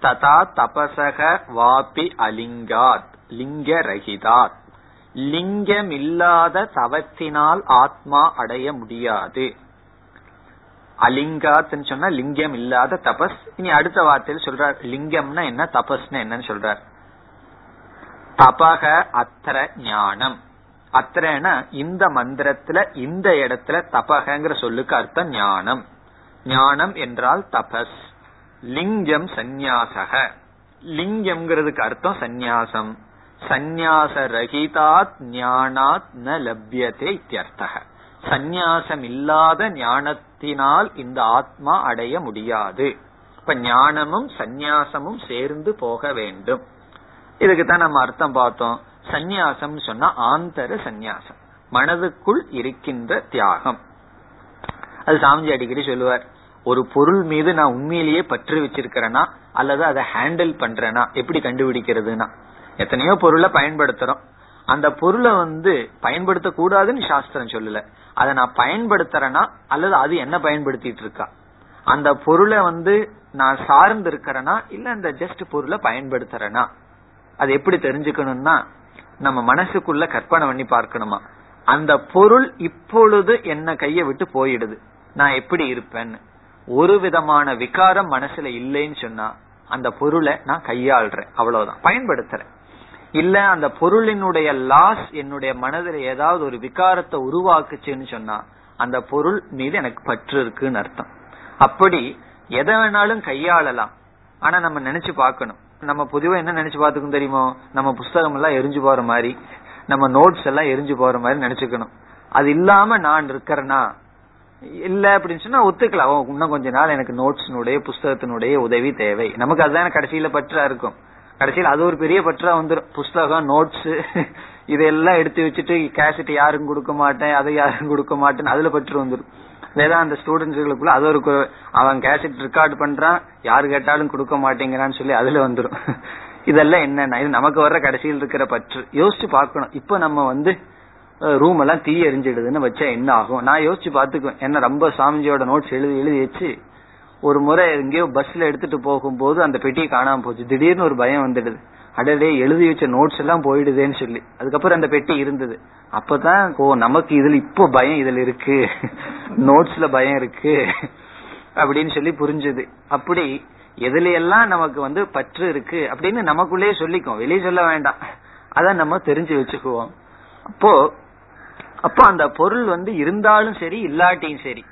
ததா தபசக வாபி அலிங்காத் லிங்க ரகிதாத் லிங்கம் இல்லாத தவத்தினால் ஆத்மா அடைய முடியாது. அலிங்காத்னு சொன்னா லிங்கம் இல்லாத தபஸ். இனி அடுத்த வார்த்தையில் சொல்றார் லிங்கம்னா என்ன தபஸ்னா என்னன்னு சொல்றார். தபக அத்திர ஞானம். அத்திரனா இந்த மந்திரத்துல இந்த இடத்துல தபகங்கிற சொல்லுக்கு அர்த்தம் ஞானம். ஞானம் என்றால் தபஸ். லிங்கம் சந்நியாசக. லிங்கம்ங்கிறதுக்கு அர்த்தம் சந்நியாசம். சந்நியாச ரகிதாத் ஞானாத் ந லப்யதே இத்தியர்த்தக. சந்நியாசம் இல்லாத ஞானத்தினால் இந்த ஆத்மா அடைய முடியாது. இப்ப ஞானமும் சந்நியாசமும் சேர்ந்து போக வேண்டும். இதுக்கு தான் நம்ம அர்த்தம் பார்த்தோம். சந்நியாசம் சொன்னா ஆந்தர சந்நியாசம். மனதுக்குள் இருக்கின்ற தியாகம். அது சாமிஜி அடிக்கடி சொல்லுவார். ஒரு பொருள் மீது நான் உண்மையிலேயே பற்று வச்சிருக்கிறேனா? அல்லது அதை ஹேண்டில் பண்றேனா? எப்படி கண்டுபிடிக்கிறதுனா? எத்தனையோ பொருளை பயன்படுத்துறோம். அந்த பொருளை வந்து பயன்படுத்த கூடாதுன்னு சாஸ்திரம் சொல்லல. அதை நான் பயன்படுத்துறேனா? அல்லது அது என்ன பயன்படுத்திட்டு இருக்கா? அந்த பொருளை வந்து நான் சார்ந்து இருக்கிறேனா இல்ல அந்த ஜஸ்ட் பொருளை பயன்படுத்துறேனா? அது எப்படி தெரிஞ்சுக்கணும்னா நம்ம மனசுக்குள்ள கற்பனை பண்ணி பார்க்கணுமா? அந்த பொருள் இப்பொழுது என்ன கைய விட்டு போயிடுது. நான் எப்படி இருப்பேன்னு. ஒரு விதமான விகாரம் மனசுல இல்லைன்னு சொன்னா அந்த பொருளை நான் கையாள்றேன். அவ்வளவுதான். பயன்படுத்துறேன். இல்ல அந்த பொருளினுடைய லாஸ் என்னுடைய மனதில் ஏதாவது ஒரு விகாரத்தை உருவாக்குச்சுன்னு சொன்னா அந்த பொருள் மீது எனக்கு பற்று இருக்குன்னு அர்த்தம். அப்படி எதை வேணாலும் கையாளலாம். ஆனா நம்ம நினைச்சு பார்க்கணும். நம்ம பொதுவா என்ன நினைச்சு பாத்துக்கும் தெரியுமோ? நம்ம புஸ்தகம் எல்லாம் எரிஞ்சு போற மாதிரி நம்ம நோட்ஸ் எல்லாம் எரிஞ்சு போற மாதிரி நினைச்சுக்கணும். அது இல்லாம நான் இருக்கிறேன்னா இல்ல அப்படின்னு சொன்னா ஒத்துக்கலாம். இன்னும் கொஞ்ச நாள் எனக்கு நோட்ஸினுடைய புஸ்தகத்தினுடைய உதவி தேவை. நமக்கு அதுதான் கடைசியில பற்றா இருக்கும். கடைசியில் அது ஒரு பெரிய பற்றா வந்துடும் புஸ்தகம் நோட்ஸ் [laughs] இதெல்லாம் எடுத்து வச்சுட்டு கேசட் யாரும் கொடுக்க மாட்டேன் அதை யாரும் கொடுக்க மாட்டேன் அதுல பற்று வந்துடும் வேதாந்த ஸ்டூடெண்ட்ஸுகளுக்குள்ள அது ஒரு அவன் கேசட் ரெக்கார்டு பண்றான் யாரு கேட்டாலும் கொடுக்க மாட்டேங்கிறான்னு சொல்லி அதுல வந்துடும் [laughs] இதெல்லாம் என்னன்னா இது நமக்கு வர்ற கடைசியில் இருக்கிற பற்று. யோசிச்சு பார்க்கணும். இப்ப நம்ம வந்து ரூம் எல்லாம் தீ எரிஞ்சிடுதுன்னு வச்சா என்ன ஆகும்? நான் யோசிச்சு பாத்துக்குவேன் என்ன ரொம்ப சாமிஜியோட நோட்ஸ் எழுதி எழுதி வச்சு ஒரு முறை எங்கேயோ பஸ்ல எடுத்துட்டு போகும்போது அந்த பெட்டியை காணாம போச்சு. திடீர்னு ஒரு பயம் வந்துடுது. அடடே எழுதி வச்ச நோட்ஸ் எல்லாம் போயிடுதேன்னு சொல்லி. அதுக்கப்புறம் அந்த பெட்டி இருந்தது. அப்பதான் ஓ நமக்கு இதுல இப்போ பயம் இதுல இருக்கு. [laughs] நோட்ஸ்ல பயம் இருக்கு. அப்படின்னு சொல்லி புரிஞ்சுது. அப்படி எதுல எல்லாம் நமக்கு வந்து பற்று இருக்கு அப்படின்னு நமக்குள்ளேயே சொல்லிக்கும் வெளியே சொல்ல வேண்டாம். அத நம்ம தெரிஞ்சு வச்சுக்குவோம். அப்போ அப்போ அந்த பொருள் வந்து இருந்தாலும் சரி இல்லாட்டியும் சரி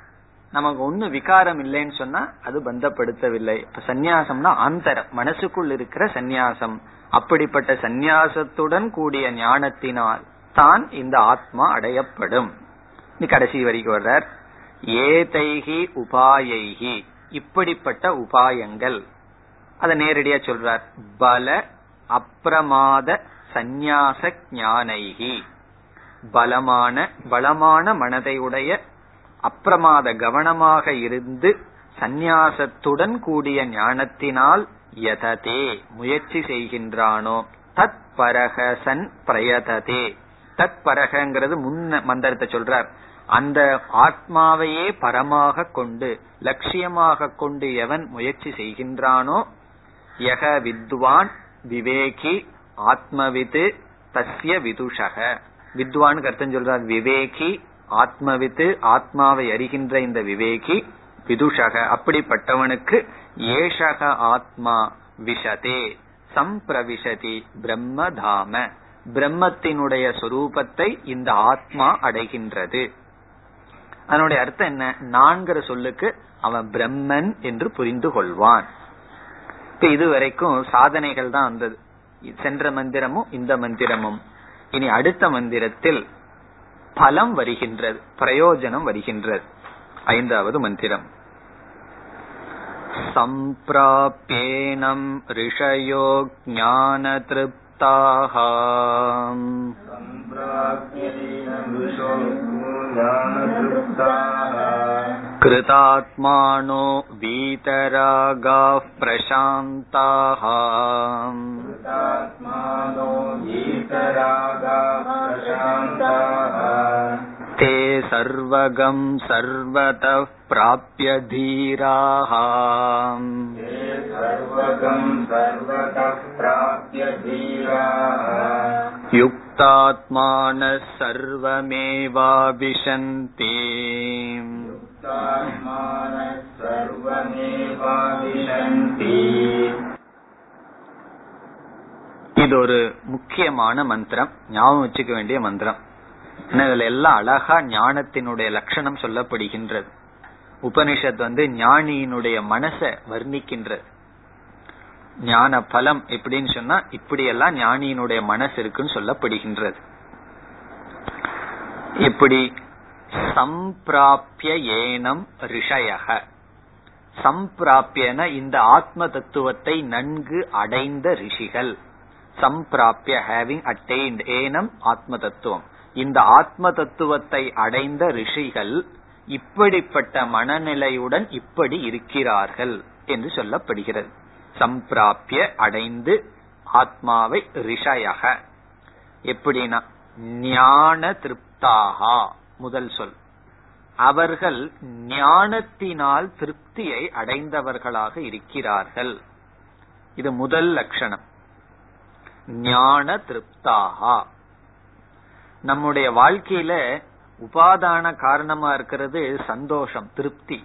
நமக்கு ஒண்ணு விகாரம் இல்லைன்னு சொன்னா அது பந்தப்படுத்தவில்லை. இப்ப சந்நியாசம்னா ஆந்தரம் மனசுக்குள் இருக்கிற சந்நியாசம். அப்படிப்பட்ட சந்நியாசத்துடன் கூடிய ஞானத்தினால் தான் இந்த ஆத்மா அடையப்படும். நீ கடைசி வரைக்கும் வர்றார். ஏதைகி உபாயைகி. இப்படிப்பட்ட உபாயங்கள். அதை நேரடியா சொல்றார். பல அப்பிரமாத சந்நியாச ஞானைகி. பலமான பலமான மனதை உடைய அப்பிரமாத கவனமாக இருந்து சந்நியாசத்துடன் கூடிய ஞானத்தினால் யததே முயற்சி செய்கின்றானோ? தத் பரகசன் பிரயததே. தத் பரகங்கிறது முன்ன மந்திரத்தை சொல்றார். அந்த ஆத்மாவையே பரமாக கொண்டு லட்சியமாக கொண்டு எவன் முயற்சி செய்கின்றானோ? யக வித்வான் விவேகி ஆத்மவித்து தஸ்ய விதுஷக. வித்வான் கருத்தம் சொல்றார் விவேகி ஆத்மவித்து ஆத்மாவை அறிகின்ற இந்த விவேகி விதுஷக அப்படிப்பட்டவனுக்கு ஏஷக ஆத்மா விஷதே சம்பிரவிஷதி பிரம்மதாம. பிரம்மத்தினுடைய சொரூபத்தை இந்த ஆத்மா அடைகின்றது. அதனுடைய அர்த்தம் என்ன? நான்கிற சொல்லுக்கு அவன் பிரம்மன் என்று புரிந்து கொள்வான். இப்ப இதுவரைக்கும் சாதனைகள் தான் வந்தது. சென்ற மந்திரமும் இந்த மந்திரமும். இனி அடுத்த மந்திரத்தில் பலம் வருகின்றது பிரயோஜனம் வருகின்றது. ஐந்தாவது மந்திரம் सम्प्राप्येनम् ऋषयो ज्ञानतृप्ताः कृतात्मानो वीतरागाः प्रशान्ताः ते सर्वगं सर्वतः प्राप्य धीराः युक्तात्मानः सर्वमेवाविशन्ति இது ஒரு முக்கியமான மந்திரம் ஞாபகம் வச்சுக்க வேண்டிய மந்திரம் இதுல எல்லாம் அழகா ஞானத்தினுடைய லட்சணம் சொல்லப்படுகின்றது. உபனிஷத் வந்து ஞானியினுடைய மனச வர்ணிக்கின்றது. ஞான பலம் எப்படின்னு சொன்னா இப்படியெல்லாம் ஞானியினுடைய மனசு இருக்குன்னு சொல்லப்படுகின்றது. இப்படி சம்பிராபிய ஏனம் ரிஷயக. சம்பிராபியன இந்த ஆத்ம தத்துவத்தை நன்கு அடைந்த ரிஷிகள். சம்பிராபிய ஹேவிங் அட்டைன்ட் ஏனம் ஆத்ம தத்துவம். இந்த ஆத்ம தத்துவத்தை அடைந்த ரிஷிகள் இப்படிப்பட்ட மனநிலையுடன் இப்படி இருக்கிறார்கள் என்று சொல்லப்படுகிறது. சம்பிராப்பிய அடைந்து ஆத்மாவை ரிஷயக. எப்படின்னா ஞான திருப்தாகா முதல் சொல். அவர்கள் ஞானத்தினால் திருப்தியை அடைந்தவர்களாக இருக்கிறார்கள். இது முதல் லட்சணம். ஞான திருப்தாகா. நம்முடைய வாழ்க்கையில உபாதான காரணமா இருக்கிறது சந்தோஷம் திருப்தி.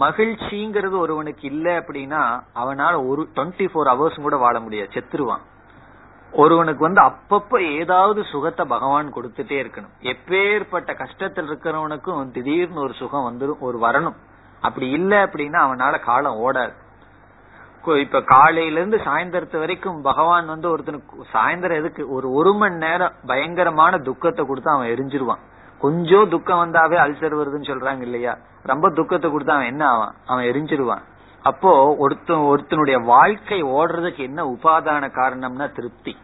மகிழ்ச்சிங்கிறது ஒருவனுக்கு இல்ல அப்படின்னா அவனால ஒரு டுவெண்ட்டி ஃபோர் ஹவர்ஸ் கூட வாழ முடியாது செத்துருவான். ஒருவனுக்கு வந்து அப்பப்ப ஏதாவது சுகத்தை பகவான் கொடுத்துட்டே இருக்கணும். எப்பேற்பட்ட கஷ்டத்தில் இருக்கிறவனுக்கும் திடீர்னு ஒரு சுகம் வந்துடும் ஒரு வரணும். அப்படி இல்ல அப்படின்னா அவனால காலம் ஓடாது. இப்ப காலையில இருந்து சாயந்தரத்து வரைக்கும் பகவான் வந்து ஒருத்தனுக்கு சாயந்தரம் எதுக்கு ஒரு ஒரு மணி நேரம் பயங்கரமான துக்கத்தை கொடுத்து அவன் எரிஞ்சிருவான். கொஞ்சம் துக்கம் வந்தாவே அல்சர் வருதுன்னு சொல்றாங்க இல்லையா? ரொம்ப துக்கத்தை கொடுத்து அவன் என்ன ஆவான்? அவன் எரிஞ்சிருவான். அப்போ ஒருத்தன் ஒருத்தனுடைய வாழ்க்கை ஓடுறதுக்கு என்ன உபாதான காரணம்னா திருப்தி.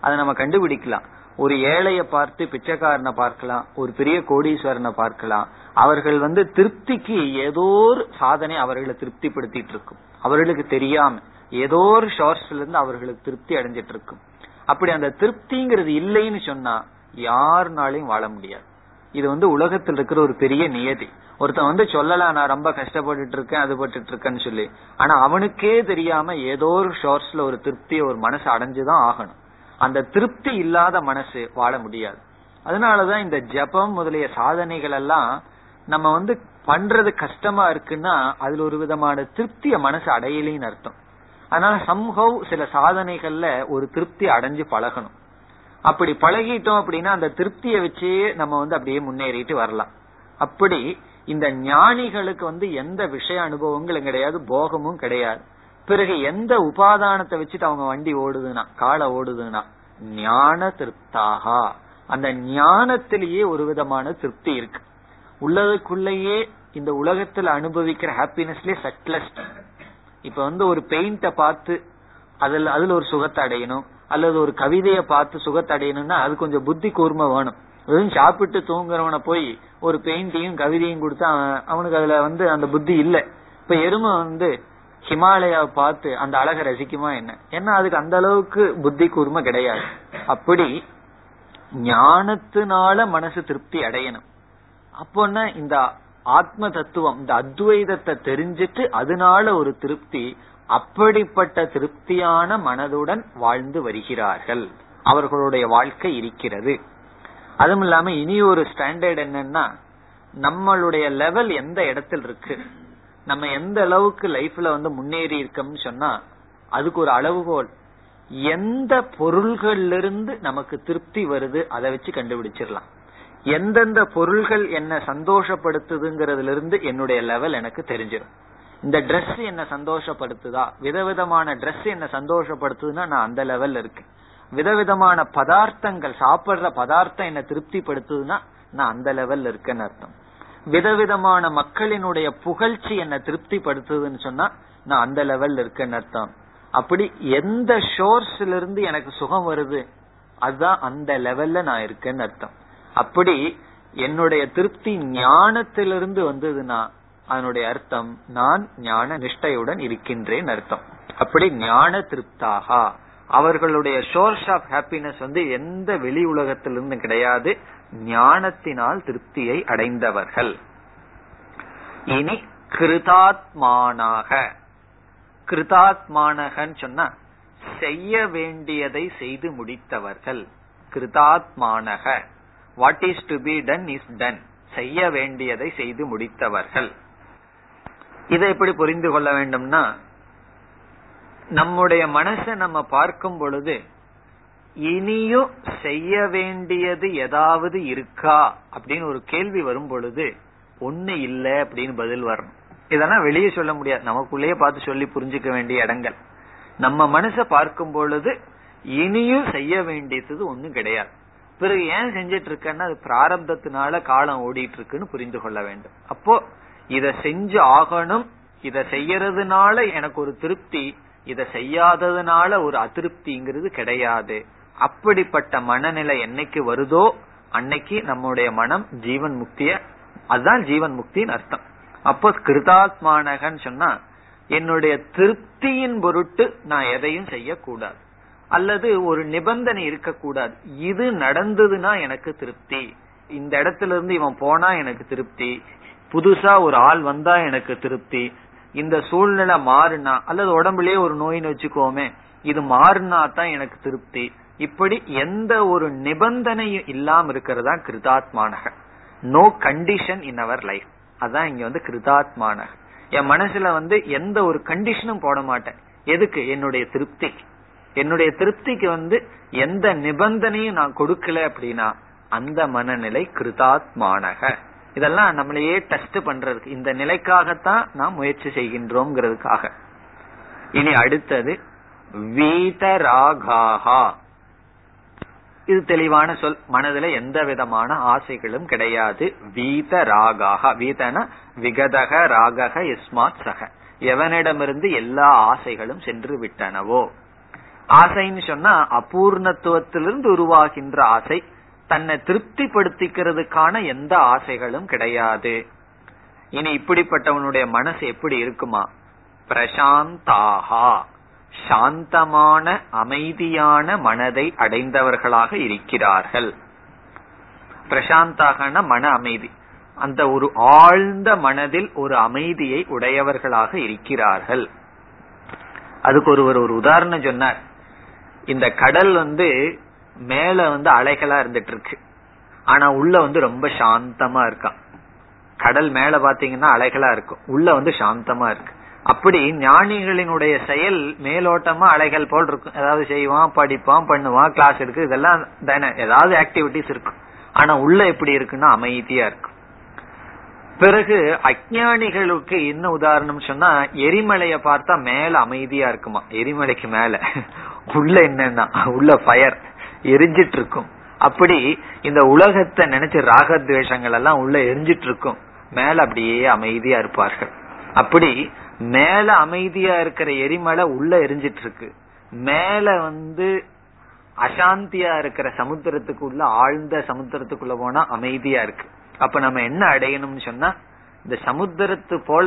அதை நம்ம கண்டுபிடிக்கலாம். ஒரு ஏழைய பார்த்து பிச்சைக்காரனை பார்க்கலாம் ஒரு பெரிய கோடீஸ்வரனை பார்க்கலாம். அவர்கள் வந்து திருப்திக்கு ஏதோ ஒரு சாதனை அவர்களை திருப்திப்படுத்திட்டு இருக்கும். அவர்களுக்கு தெரியாம ஏதோ ஒரு ஷோர்ஸ்ல இருந்து அவர்களுக்கு திருப்தி அடைஞ்சிட்டு இருக்கும். அப்படி அந்த திருப்திங்கிறது இல்லைன்னு சொன்னா யாருனாலையும் வாழ முடியாது. இது வந்து உலகத்தில் இருக்கிற ஒரு பெரிய நியதி. ஒருத்தன் வந்து சொல்லலாம் நான் ரொம்ப கஷ்டப்பட்டுட்டு இருக்கேன் அது பட்டுட்டு இருக்கேன்னு சொல்லி. ஆனா அவனுக்கே தெரியாம ஏதோ ஒரு ஷோர்ஸ்ல ஒரு திருப்தியை ஒரு மனசு அடைஞ்சுதான் ஆகணும். அந்த திருப்தி இல்லாத மனசு வாழ முடியாது. அதனாலதான் இந்த ஜபம் முதலிய சாதனைகள் எல்லாம் நம்ம வந்து பண்றது கஷ்டமா இருக்குன்னா அதுல ஒரு விதமான திருப்திய மனசு அடையலின்னு அர்த்தம். அதனால சம்ஹவ் சில சாதனைகள்ல ஒரு திருப்தி அடைஞ்சு பழகணும். அப்படி பழகிட்டோம் அப்படின்னா அந்த திருப்தியை வச்சே நம்ம வந்து அப்படியே முன்னேறிட்டு வரலாம். அப்படி இந்த ஞானிகளுக்கு வந்து எந்த விஷய அனுபவங்களும் கிடையாது போகமும் கிடையாது. பிறகு எந்த உபாதானத்தை வச்சுட்டு அவங்க வண்டி ஓடுதுன்னா காலை ஓடுதுன்னா ஞான திருப்தாகா. அந்த ஞானத்திலேயே ஒரு விதமான திருப்தி இருக்கு. உள்ளதுக்குள்ளேயே இந்த உலகத்துல அனுபவிக்கிற ஹாப்பினஸ்லயே சட்லஸ்ட் இப்ப வந்து ஒரு பெயிண்ட பார்த்து அதுல அதுல ஒரு சுகத்தை அடையணும். அல்லது ஒரு கவிதைய பார்த்து சுகத்தை அடையணும்னா அது கொஞ்சம் புத்தி கூர்மை வேணும். வெறும் சாப்பிட்டு தூங்குறவனை போய் ஒரு பெயிண்டையும் கவிதையும் கொடுத்தா அவனுக்கு அதுல வந்து அந்த புத்தி இல்ல. இப்ப எருமை வந்து ஹிமாலயாவை பார்த்து அந்த அழகை ரசிக்குமா என்ன? ஏன்னா அதுக்கு அந்த அளவுக்கு புத்தி கூர்மை கிடையாது. அப்படி ஞானத்தினால மனசு திருப்தி அடையணும். அப்போன்னா இந்த ஆத்ம தத்துவம் இந்த அத்வைதத்தை தெரிஞ்சிட்டு அதனால ஒரு திருப்தி அப்படிப்பட்ட திருப்தியான மனதுடன் வாழ்ந்து வருகிறார்கள். அவர்களுடைய வாழ்க்கை இருக்கிறது. அதுவும் இல்லாம இனி ஒரு ஸ்டாண்டர்ட் என்னன்னா நம்மளுடைய லெவல் எந்த இடத்தில் இருக்கு? நம்ம எந்த அளவுக்கு லைஃப்ல வந்து முன்னேறி இருக்கோம்னு சொன்னா அதுக்கு ஒரு அளவுகோல். எந்த பொருள்கள்ல இருந்து நமக்கு திருப்தி வருது அதை வச்சு கண்டுபிடிச்சிடலாம். எந்தெந்த பொருள்கள் என்ன சந்தோஷப்படுத்துதுங்கிறதுல இருந்து என்னுடைய லெவல் எனக்கு தெரிஞ்சிடும் இந்த ட்ரெஸ் என்ன சந்தோஷப்படுத்துதா? விதவிதமான ட்ரெஸ் என்ன சந்தோஷப்படுத்துதுன்னா நான் அந்த லெவல்ல இருக்கேன். விதவிதமான பதார்த்தங்கள் சாப்பிடுற பதார்த்தம் என்ன திருப்திப்படுத்துதுன்னா நான் அந்த லெவல்ல இருக்கேன்னு அர்த்தம். விதவிதமான மக்களினுடைய புகழ்ச்சி என்ன திருப்திப்படுத்துதுன்னு சொன்னா நான் அந்த லெவல்ல இருக்கேன்னு அர்த்தம். அப்படி எந்த ஷோர்ஸ்ல இருந்து எனக்கு சுகம் வருது அதுதான் அந்த லெவல்ல நான் இருக்கேன்னு அர்த்தம். அப்படி என்னுடைய திருப்தி ஞானத்திலிருந்து வந்ததுன்னா அதனுடைய அர்த்தம் நான் ஞான நிஷ்டையுடன் இருக்கின்றேன் அர்த்தம். அப்படி ஞான திருப்தாகா. அவர்களுடைய சோர்ஸ் ஆஃப் ஹாப்பினஸ் வந்து எந்த வெளி உலகத்திலிருந்து கிடையாது. ஞானத்தினால் திருப்தியை அடைந்தவர்கள். இனி கிருதாத்மானாக. கிருதாத்மானகன்னு சொன்னா செய்ய வேண்டியதை செய்து முடித்தவர்கள். கிருதாத்மானக. What is to be done is done செய்ய வேண்டியதை செய்து முடித்தவர்கள். இதை எப்படி புரிந்து கொள்ள வேண்டும்னா நம்முடைய மனசை நம்ம பார்க்கும் பொழுது இனியும் செய்ய வேண்டியது ஏதாவது இருக்கா? அப்படின்னு ஒரு கேள்வி வரும் பொழுது ஒண்ணு இல்ல அப்படின்னு பதில் வரணும். இதெல்லாம் வெளியே சொல்ல முடியாது. நமக்குள்ளேயே பார்த்து சொல்லி புரிஞ்சுக்க வேண்டிய இடங்கள். நம்ம மனசை பார்க்கும் பொழுது இனியும் செய்ய வேண்டியது ஒண்ணும் கிடையாது. பிறகு ஏன் செஞ்சிட்டு இருக்கேன்னா அது பிராரப்தத்தினால காலம் ஓடிட்டு இருக்குன்னு புரிந்து கொள்ள வேண்டும். அப்போ இத செஞ்சு ஆகணும். இத செய்யறதுனால எனக்கு ஒரு திருப்தி. இதை செய்யாததுனால ஒரு அதிருப்திங்கிறது கிடையாது. அப்படிப்பட்ட மனநிலை என்னைக்கு வருதோ அன்னைக்கு நம்முடைய மனம் ஜீவன் முக்திய அதுதான் ஜீவன் முக்தின்னு அர்த்தம். அப்போ கிருதாத்மானகன்னு சொன்னா என்னுடைய திருப்தியின் பொருட்டு நான் எதையும் செய்யக்கூடாது. அல்லது ஒரு நிபந்தனை இருக்கக்கூடாது. இது நடந்ததுன்னா எனக்கு திருப்தி. இந்த இடத்துல இருந்து இவன் போனா எனக்கு திருப்தி. புதுசா ஒரு ஆள் வந்தா எனக்கு திருப்தி. இந்த சூழ்நிலை மாறுனா அல்லது உடம்புலயே ஒரு நோயின்னு வச்சுக்கோமே இது மாறினா தான் எனக்கு திருப்தி. இப்படி எந்த ஒரு நிபந்தனையும் இல்லாம இருக்கிறதா கிருதாத்மானக. No condition in our life அதான் இங்க வந்து கிருதாத்மானக. என் மனசுல வந்து எந்த ஒரு கண்டிஷனும் போட மாட்டேன். எதுக்கு? என்னுடைய திருப்தி. என்னுடைய திருப்திக்கு வந்து எந்த நிபந்தனையும் நான் கொடுக்கல அப்படின்னா அந்த மனநிலை கிருதாத்மானக. இதெல்லாம் நம்மளையே டெஸ்ட் பண்றதுக்கு இந்த நிலைக்காகத்தான் நாம் முயற்சி செய்கின்றோம்ங்கிறதுக்காக. இனி அடுத்தது வீதராகாகா இது தெளிவான சொல். மனதுல எந்த விதமான ஆசைகளும் கிடையாது. வீத ராகாக வீதன விகதக ராகக இஸ்மாத் சக எவனிடமிருந்து எல்லா ஆசைகளும் சென்று விட்டனவோ? ஆசைன்னு சொன்னா அபூர்ணத்துவத்திலிருந்து உருவாகின்ற ஆசை. தன்னை திருப்திப்படுத்திக்கிறதுக்கான எந்த ஆசைகளும் கிடையாது. இனி இப்படிப்பட்டவனுடைய மனசு எப்படி இருக்குமா? பிரசாந்தாகா. சாந்தமான அமைதியான மனதை அடைந்தவர்களாக இருக்கிறார்கள். பிரசாந்தாகன மன அமைதி. அந்த ஒரு ஆழ்ந்த மனதில் ஒரு அமைதியை உடையவர்களாக இருக்கிறார்கள். அதுக்கு ஒருவர் ஒரு உதாரணம் சொன்னார். இந்த கடல் வந்து மேல வந்து அலைகளா இருந்துட்டு இருக்கு ஆனா உள்ள வந்து ரொம்ப சாந்தமா இருக்கான் கடல் மேல பாத்தீங்கன்னா அலைகளா இருக்கும். உள்ள வந்து சாந்தமா இருக்கு. அப்படி ஞானிகளினுடைய செயல் மேலோட்டமா அலைகள் போல் இருக்கும். ஏதாவது செய்வான் படிப்பான் பண்ணுவான் கிளாஸ் இருக்கு இதெல்லாம் தானே. ஏதாவது ஆக்டிவிட்டிஸ் இருக்கும். ஆனா உள்ள எப்படி இருக்குன்னா அமைதியா இருக்கும். பிறகு அஜானிகளுக்கு என்ன உதாரணம் சொன்னா எரிமலைய பார்த்தா மேல அமைதியா இருக்குமா? எரிமலைக்கு மேல. [laughs] உள்ள என்னன்னா உள்ள ஃபயர் எரிஞ்சிட்டு இருக்கும் அப்படி இந்த உலகத்தை நினைச்சு ராகத்வேஷங்கள் எல்லாம் உள்ள எரிஞ்சிட்டு இருக்கும் மேல அப்படியே அமைதியா இருப்பார்கள். அப்படி மேல அமைதியா இருக்கிற எரிமலை உள்ள எரிஞ்சிட்டு இருக்கு மேல வந்து அசாந்தியா இருக்கிற சமுத்திரத்துக்குள்ள ஆழ்ந்த சமுத்திரத்துக்குள்ள போனா அமைதியா இருக்கு. அப்ப நம்ம என்ன அடையணும்னு சொன்னா இந்த சமுத்திரத்து போல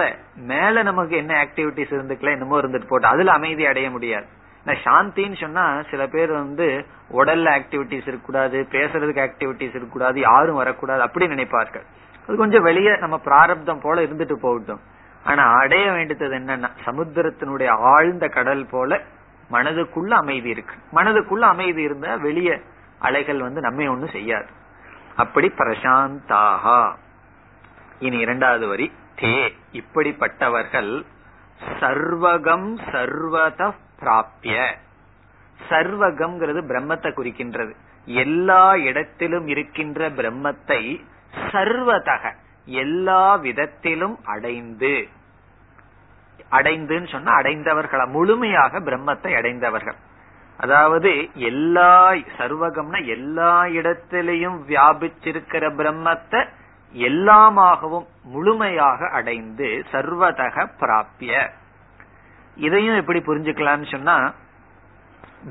மேல நமக்கு என்ன ஆக்டிவிட்டிஸ் இருந்துக்கலாம் என்னமோ இருந்துட்டு போட்டு அதுல அமைதி அடைய முடியாது. சாந்தின்னு சொன்னா சில பேர் வந்து உடல்ல ஆக்டிவிட்டிஸ் இருக்கக்கூடாது பேசுறதுக்கு ஆக்டிவிட்டிஸ் இருக்கக்கூடாது யாரும் வரக்கூடாது அப்படி நினைப்பார்கள். அது கொஞ்சம் வெளியே நம்ம பிராரப்தம் போல இருந்துட்டு போகட்டும். ஆனா அடைய வேண்டியது என்னன்னா சமுத்திரத்தினுடைய ஆழ்ந்த கடல் போல மனதுக்குள்ள அமைதி இருக்கு. மனதுக்குள்ள அமைதி இருந்தா வெளிய அலைகள் வந்து நம்ம ஒண்ணும் செய்யாது. அப்படி பிரசாந்தாகா. இனி இரண்டாவது வரி. தே. இப்படிப்பட்டவர்கள் சர்வகம் சர்வத பிராப்திய சர்வகம்ங்கிறது பிரம்மத்தை குறிக்கின்றது. எல்லா இடத்திலும் இருக்கின்ற பிரம்மத்தை சர்வதக எல்லா விதத்திலும் அடைந்து. அடைந்துன்னு சொன்னா அடைந்தவர்களா முழுமையாக பிரம்மத்தை அடைந்தவர்கள். அதாவது எல்லா சர்வகம்னா எல்லா இடத்திலையும் வியாபிச்சிருக்கிற பிரம்மத்தை எல்லாமாகவும் முழுமையாக அடைந்து சர்வதக பிராப்பிய இதையும் எப்படி புரிஞ்சுக்கலாம்னு சொன்னா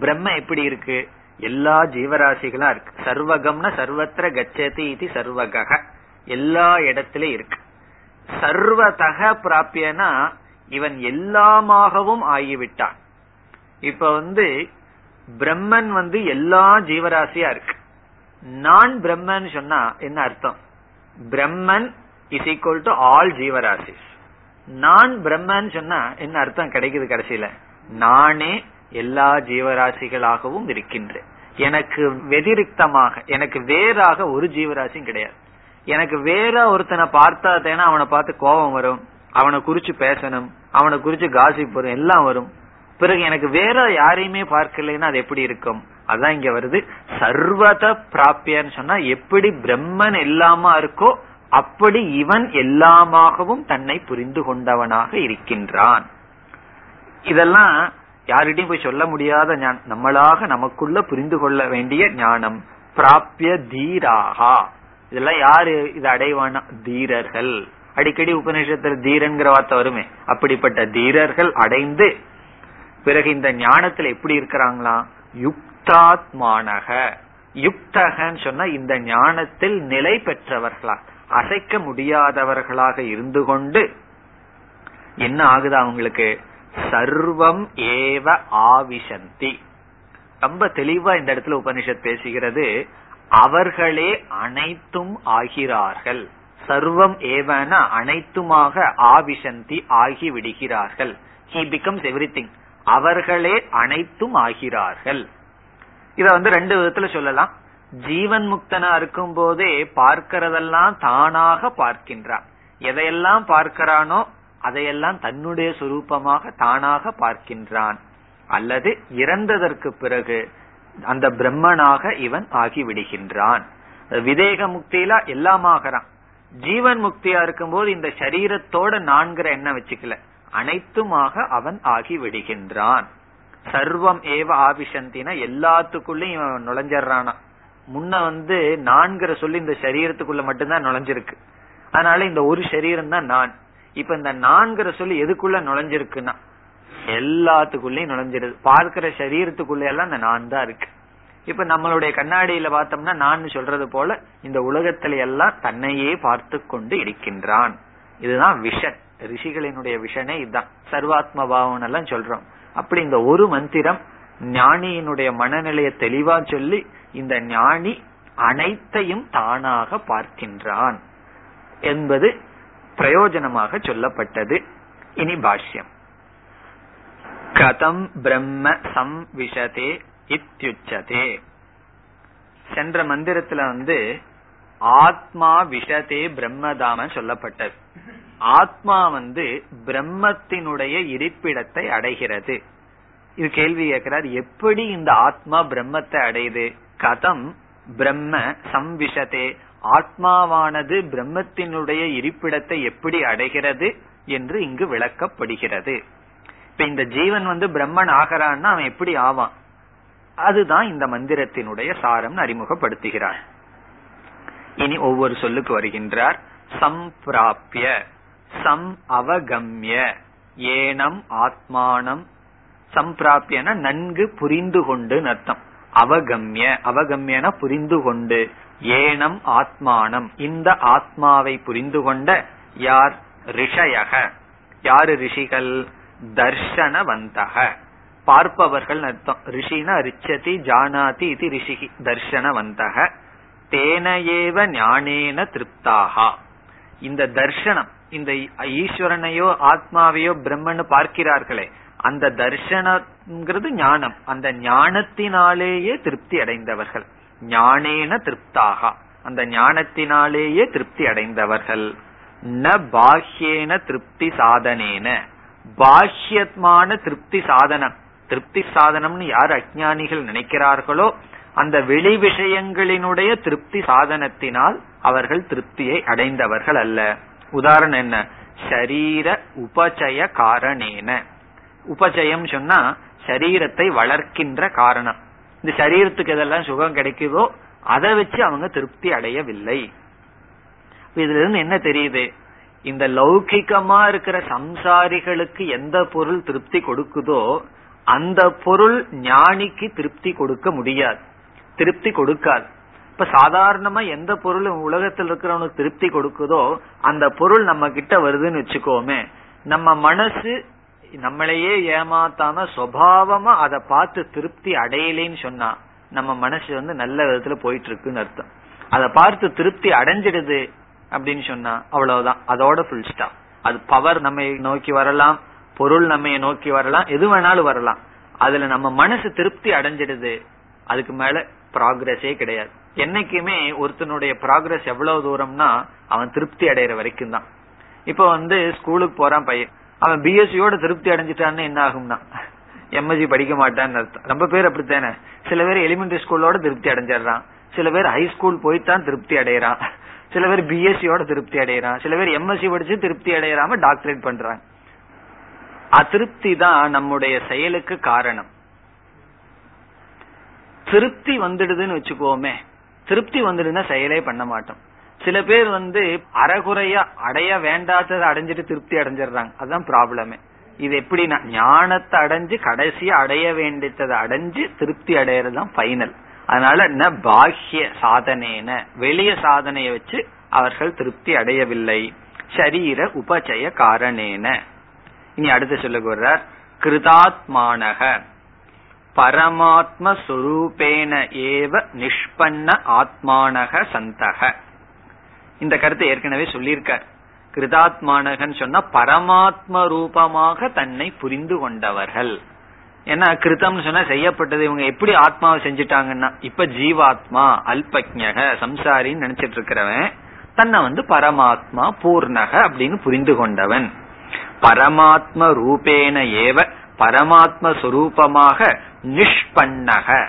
பிரம்ம எப்படி இருக்கு? எல்லா ஜீவராசிகளா இருக்கு. சர்வகம்னா சர்வத்திர கச்சதி இது சர்வக எல்லா இடத்திலும் இருக்கு. சர்வதக பிராப்பியனா இவன் எல்லாமாகவும் ஆகிவிட்டான். இப்ப வந்து பிரம்மன் வந்து எல்லா ஜீவராசியா இருக்கு. நான் பிரம்மன் சொன்னா என்ன அர்த்தம்? Brahman is equal to all ஜீவராசிஸ் நான் பிரம்மன் சொன்னா என்ன அர்த்தம் கிடைக்குது கடைசியில? நானே எல்லா ஜீவராசிகளாகவும் இருக்கின்றேன். எனக்கு வெதிரிக்தமாக எனக்கு வேறாக ஒரு ஜீவராசியும் கிடையாது. எனக்கு வேற ஒருத்தனை பார்த்தா தேனா அவனை பார்த்து கோபம் வரும். அவனை குறிச்சு பேசணும். அவனை குறிச்சு காசிப் வரும். எல்லாம் வரும். பிறகு எனக்கு வேற யாரையுமே பார்க்கலைன்னா அது எப்படி இருக்கும்? அதான் இங்க வருது. சர்வத பிராப்பியன்னு சொன்னா எப்படி பிரம்மன் எல்லாமா இருக்கோ அப்படி இவன் எல்லாமாகவும் தன்னை புரிந்து கொண்டவனாக இருக்கின்றான். இதெல்லாம் யாருகிட்டையும் போய் சொல்ல முடியாத நம்மளாக நமக்குள்ள புரிந்து கொள்ள வேண்டிய ஞானம். பிராப்ய தீராகா. இதெல்லாம் யாரு இது அடைவானா தீரர்கள். அடிக்கடி உபநிஷத்துல தீரன்கிற வார்த்தை வருமே. அப்படிப்பட்ட தீரர்கள் அடைந்து பிறகு இந்த ஞானத்துல எப்படி இருக்கிறாங்களா? யுக்தாத்மானக. யுக்தகன்னு சொன்னா இந்த ஞானத்தில் நிலை பெற்றவர்களா. அசைக்க முடியாதவர்களாக இருந்து கொண்டு என்ன ஆகுது அவங்களுக்கு? சர்வம் ஏவ ஆவிசந்தி. ரொம்ப தெளிவா இந்த இடத்துல உபனிஷத் பேசுகிறது. அவர்களே அனைத்தும் ஆகிறார்கள். சர்வம் ஏவன அனைத்துமாக ஆவிசந்தி ஆகி விடுகிறார்கள் ஹி பிகம்ஸ் எவ்ரி திங் அவர்களே அனைத்தும் ஆகிறார்கள். இத வந்து ரெண்டு விதத்துல சொல்லலாம். ஜீவன் முக்தனா இருக்கும் போதே பார்க்கிறதெல்லாம் தானாக பார்க்கின்றான். எதையெல்லாம் பார்க்கிறானோ அதையெல்லாம் தன்னுடைய சுரூபமாக தானாக பார்க்கின்றான். அல்லது இறந்ததற்கு பிறகு அந்த பிரம்மனாக இவன் ஆகிவிடுகின்றான். விதேக முக்தியில எல்லாம் ஆகிறான் ஜீவன் முக்தியா இருக்கும்போது இந்த சரீரத்தோட நான்கிற எண்ணம் வச்சுக்கல. அனைத்துமாக அவன் ஆகி விடுகின்றான் சர்வம் ஏவ ஆபிஷந்தினா எல்லாத்துக்குள்ளயும் இவன் நுழைஞ்சிடறானா. முன்ன வந்து நான்கிற சொல்லி இந்த சரீரத்துக்குள்ள மட்டும்தான் நுழைஞ்சிருக்கு. அதனால இந்த ஒரு சரீரம் தான் நான். இப்ப இந்த நான்கிற சொல்லி எதுக்குள்ள நுழைஞ்சிருக்குன்னா எல்லாத்துக்குள்ளயும் நுழைஞ்சிருது. பார்க்கிற சரீரத்துக்குள்ள எல்லாம் இந்த நான் தான் இருக்கு. இப்ப நம்மளுடைய கண்ணாடியில பார்த்தோம்னா நான் சொல்றது போல இந்த உலகத்துல எல்லாம் தன்னையே பார்த்து கொண்டு இருக்கின்றான். இதுதான் விஷன். ரிஷிகளினுடைய விஷனே இதுதான். சர்வாத்ம பாவம் எல்லாம் சொல்றோம். அப்படி இந்த ஒரு மந்திரம் ஞானியினுடைய மனநிலையை தெளிவா சொல்லி இந்த ஞானி அனைத்தையும் தானாக பார்க்கின்றான் என்பது பிரயோஜனமாக சொல்லப்பட்டது. இனி பாஷ்யம். கதம் பிரம்ம சம்விஷதே இத்தியுச்சதே சென்ற மந்திரத்துல வந்து ஆத்மா விஷதே பிரம்மதாம சொல்லப்பட்டது. ஆத்மா வந்து பிரம்மத்தினுடைய இருப்பிடத்தை அடைகிறது. இது கேள்வி கேட்கிறார் எப்படி இந்த ஆத்மா பிரம்மத்தை அடையுது? கதம் பிரம்ம சம்விஷதே ஆத்மாவானது பிரம்மத்தினுடைய இருப்பிடத்தை எப்படி அடைகிறது என்று இங்கு விளக்கப்படுகிறது. இப்ப இந்த ஜீவன் வந்து பிரம்மன் ஆகிறான்னா அவன் எப்படி ஆவான்? அதுதான் இந்த மந்திரத்தினுடைய சாரம் அறிமுகப்படுத்துகிறார் இனி ஒவ்வொரு சொல்லுக்கு வருகின்றார். சம்பிராபிய சம் அவகம்ய ஏனம் ஆத்மானம். சம்பிராப்பியன நன்கு புரிந்து கொண்டு அர்த்தம். அவகம்ய அவகம்யன புரிந்து கொண்டு ஏனம் ஆத்மானம். இந்த ஆத்மாவை புரிந்து கொண்ட யார்? ரிஷயக. யாரு ரிஷிகள்? தர்ஷனவந்தக. பார்ப்பவர்கள் அர்த்தம். ரிஷினா ரிச்சதி ஜானாதி இது ரிஷிகி தர்ஷனவந்தக. தேனையேவ ஞானேன திருப்தாகா. இந்த தர்ஷனம் இந்த ஈஸ்வரனையோ ஆத்மாவையோ பிரம்மன்னு பார்க்கிறார்களே அந்த தர்ஷனங்கிறது ஞானம். அந்த ஞானத்தினாலேயே திருப்தி அடைந்தவர்கள். ஞானேன திருப்தாகா. அந்த ஞானத்தினாலேயே திருப்தி அடைந்தவர்கள். ந பாஹ்யேன திருப்தி சாதனேன. பாஹ்யமான திருப்தி சாதனம். திருப்தி சாதனம்னு யார் அஜானிகள் நினைக்கிறார்களோ அந்த வெளி விஷயங்களினுடைய திருப்தி சாதனத்தினால் அவர்கள் திருப்தியை அடைந்தவர்கள் அல்ல. உதாரணம் என்ன? ஷரீர உபச்சய காரணேன. உபச்சயம் சொன்னா சரீரத்தை வளர்க்கின்ற காரணம். இந்த சரீரத்துக்கு எதெல்லாம் சுகம் கிடைக்குதோ அதை வச்சு அவங்க திருப்தி அடையவில்லை. இதுல இருந்து என்ன தெரியுது? இந்த லௌகிகமா இருக்கிற சம்சாரிகளுக்கு எந்த பொருள் திருப்தி கொடுக்குதோ அந்த பொருள் ஞானிக்கு திருப்தி கொடுக்க முடியாது. திருப்தி கொடுக்காது. இப்ப சாதாரணமா எந்த பொருள் உலகத்தில் இருக்கிறவனுக்கு திருப்தி கொடுக்குதோ அந்த பொருள் நம்ம கிட்ட வருதுன்னு வச்சுக்கோமே நம்ம மனசு நம்மளையே ஏமாத்தாம சுவாவமா அதை பார்த்து திருப்தி அடையலேன்னு சொன்னா நம்ம மனசு வந்து நல்ல விதத்துல போயிட்டு இருக்குன்னு அர்த்தம். அதை பார்த்து திருப்தி அடைஞ்சிடுது அப்படின்னு சொன்னா அவ்வளவுதான். அதோட ஃபுல் ஸ்டாப் அது பவர் நம்ம நோக்கி வரலாம் பொருள் நம்ம நோக்கி வரலாம் எது வேணாலும் வரலாம். அதுல நம்ம மனசு திருப்தி அடைஞ்சிடுது. அதுக்கு மேல ப்ராக்ரஸே கிடையாது. என்னைக்குமே ஒருத்தனுடைய ப்ராக்ரஸ் எவ்வளவு தூரம்னா அவன் திருப்தி அடைகிற வரைக்கும் தான். இப்ப வந்து ஸ்கூலுக்கு போறான் பையன். அவன் பிஎஸ்சியோட திருப்தி அடைஞ்சிட்டான்னு என்ன ஆகும்னா? எம்எஸ்சி படிக்க மாட்டான்னு அர்த்தம். ரொம்ப பேர் அப்படித்தானே? சில பேர் எலிமெண்டரி ஸ்கூலோட திருப்தி அடைஞ்சிடறான். சில பேர் ஹை ஸ்கூல் போய்தான் திருப்தி அடையறான். சில பேர் பிஎஸ்சியோட திருப்தி அடையறான். சில பேர் எம்எஸ்சி படிச்சு திருப்தி அடையறாம டாக்டரேட் பண்றாங்க. அதிருப்தி தான் நம்முடைய செயலுக்கு காரணம். திருப்தி வந்துடுதுன்னு வச்சுக்கோமே. திருப்தி வந்துடுதுன்னா செயலே பண்ண மாட்டோம். சில பேர் வந்து அறகுறையா அடைய வேண்டாததை அடைஞ்சிட்டு திருப்தி அடைஞ்சிடுறாங்க. அதுதான் ப்ராப்ளமே இது எப்படின்னா ஞானத்தை அடைஞ்சு கடைசியா அடைய வேண்டியதை அடைஞ்சு திருப்தி அடையறதுதான் ஃபைனல் அதனால என்ன பாஹ்ய சாதனேன. வெளிய சாதனையை வச்சு அவர்கள் திருப்தி அடையவில்லை. சரீர உபச்சய காரணேன. இனி அடுத்து சொல்லுகிறார் கிருதாத்மானக. பரமாத்ம ஏவ நிஷ்பன்ன ஆத்மானக சந்தக. இந்த கருத்தை ஏற்கனவே சொல்லியிருக்கார். கிருதாத்மானகன் சொன்னா பரமாத்ம ரூபமாக தன்னை புரிந்து கொண்டவர்கள். ஏன்னா கிருத்தம்னு சொன்னா செய்யப்பட்டது இவங்க எப்படி ஆத்மாவை செஞ்சுட்டாங்கன்னா இப்ப ஜீவாத்மா அல்பக்ஞக சம்சாரின்னு நினைச்சிட்டு இருக்கிறவன் தன்னை வந்து பரமாத்மா பூர்ணக அப்படின்னு புரிந்து கொண்டவன். பரமாத்ம ரூபேன ஏவ பரமாத்ம சுரூபமாக நிஷ்பன்னக.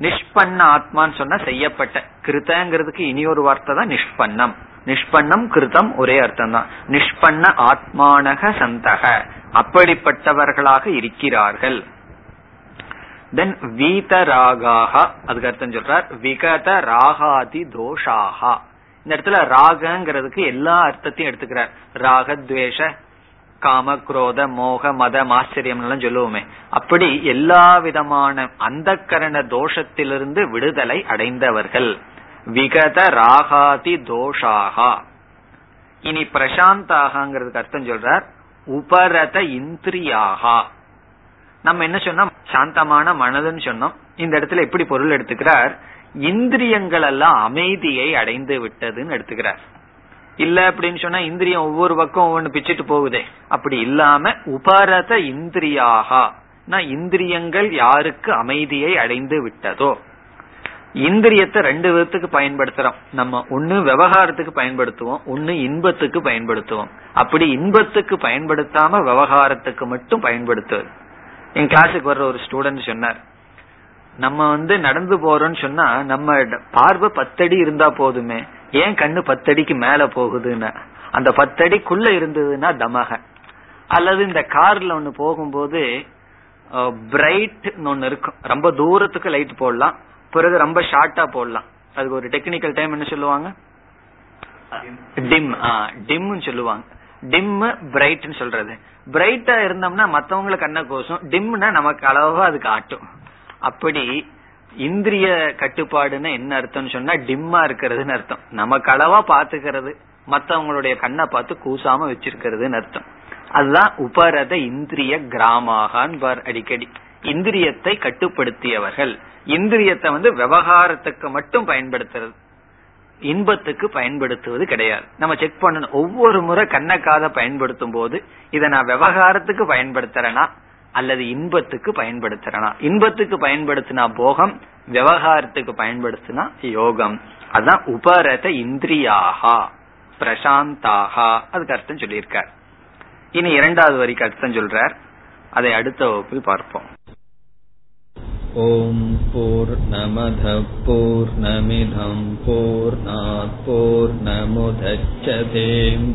நிஷ்பன்ன ஆத்மான்னு சொன்னா செய்யப்பட்ட. கிருதங்கிறதுக்கு இனி ஒரு வார்த்தை தான் நிஷ்பன்னம். நிஷ்பன்னம் கிருதம் ஒரே அர்த்தம் தான். நிஷ்பன்ன ஆத்மானக சந்தக. அப்படிப்பட்டவர்களாக இருக்கிறார்கள். தென் வீத ராகாக அதுக்கு அர்த்தம் சொல்றார். விகத ராகாதி தோஷாகா. இந்த இடத்துல ராகங்கிறதுக்கு எல்லா அர்த்தத்தையும் எடுத்துக்கிறார். ராகத்வேஷ காம குரோத மோக மத ஆச்சரியம் எல்லாம் சொல்லுவோமே. அப்படி எல்லா விதமான அந்த கரண தோஷத்திலிருந்து விடுதலை அடைந்தவர்கள். விகத ராகாதி தோஷாகா. இனி பிரசாந்தாகாங்கிறதுக்கு அர்த்தம் சொல்றார் உபரத இந்திரியாகா. நம்ம என்ன சொன்னோம்? சாந்தமான மனதுன்னு சொன்னோம். இந்த இடத்துல எப்படி பொருள் எடுத்துக்கிறார்? இந்திரியங்கள் எல்லாம் அமைதியை அடைந்து விட்டதுன்னு எடுத்துக்கிறார். இல்ல அப்படின்னு சொன்னா இந்திரியம் ஒவ்வொரு பக்கம் ஒவ்வொன்னு பிச்சுட்டு போகுதே. அப்படி இல்லாம உபரத இந்திரியாகா. இந்திரியங்கள் யாருக்கு அமைதியை அடைந்து விட்டதோ? இந்திரியத்தை ரெண்டு விதத்துக்கு பயன்படுத்துறோம். நம்ம ஒன்னு விவகாரத்துக்கு பயன்படுத்துவோம் ஒன்னு இன்பத்துக்கு பயன்படுத்துவோம். அப்படி இன்பத்துக்கு பயன்படுத்தாம விவகாரத்துக்கு மட்டும் பயன்படுத்துவது என் கிளாஸுக்கு வர்ற ஒரு ஸ்டூடெண்ட் சொன்னார். நம்ம வந்து நடந்து போறோம்னு சொன்னா நம்ம பார்வை பத்தடி இருந்தா போதுமே. ஏன் கண்ணு பத்தடிக்கு மேல போகுதுன்னா? அந்த பத்தடிக்குள்ள இருந்ததுன்னா தமக. அல்லது இந்த கார்ல ஒண்ணு போகும்போது பிரைட் ஒண்ணு இருக்கும். ரொம்ப தூரத்துக்கு லைட் போடலாம். பிறகு ரொம்ப ஷார்ட்டா போடலாம். அதுக்கு ஒரு டெக்னிக்கல் டைம் என்ன சொல்லுவாங்க? டிம். டிம்னு சொல்லுவாங்க. டிம் பிரைட்னு சொல்றது. பிரைட்டா இருந்தோம்னா மத்தவங்களுக்கு கண்ண கோசம். டிம்னா நமக்கு அளவா அது காட்டும். அப்படி இந்திரிய கட்டுப்பாடுன்னு என்ன அர்த்தம்னு சொன்னா டிம்மா இருக்கிறதுன்னு அர்த்தம். நமக்கு அளவா பாத்துக்கிறது மத்தவங்களுடைய கண்ணை பார்த்து கூசாம வச்சிருக்கிறதுன்னு அர்த்தம். அதுதான் உபரத இந்திரிய கிராமாகான் அடிக்கடி. இந்திரியத்தை கட்டுப்படுத்தியவர்கள். இந்திரியத்தை வந்து விவகாரத்துக்கு மட்டும் பயன்படுத்துறது. இன்பத்துக்கு பயன்படுத்துவது கிடையாது. நம்ம செக் பண்ணணும். ஒவ்வொரு முறை கண்ணக்காத பயன்படுத்தும் போது இதை நான் விவகாரத்துக்கு பயன்படுத்துறேன்னா அல்லது இன்பத்துக்கு பயன்படுத்துறனா? இன்பத்துக்கு பயன்படுத்தினா போகம் விவகாரத்துக்கு பயன்படுத்தினா யோகம். அதான் உபரத இந்திரியாகா பிரசாந்தாகா. அதுக்கு அர்த்தம் சொல்லியிருக்கார். இனி இரண்டாவது வரிக்கு அர்த்தம் சொல்றார். அதை அடுத்த வகுப்பில் பார்ப்போம். ஓம் போர் நமத போர் நமிதம் போர் போர் நமுதச்சதேம்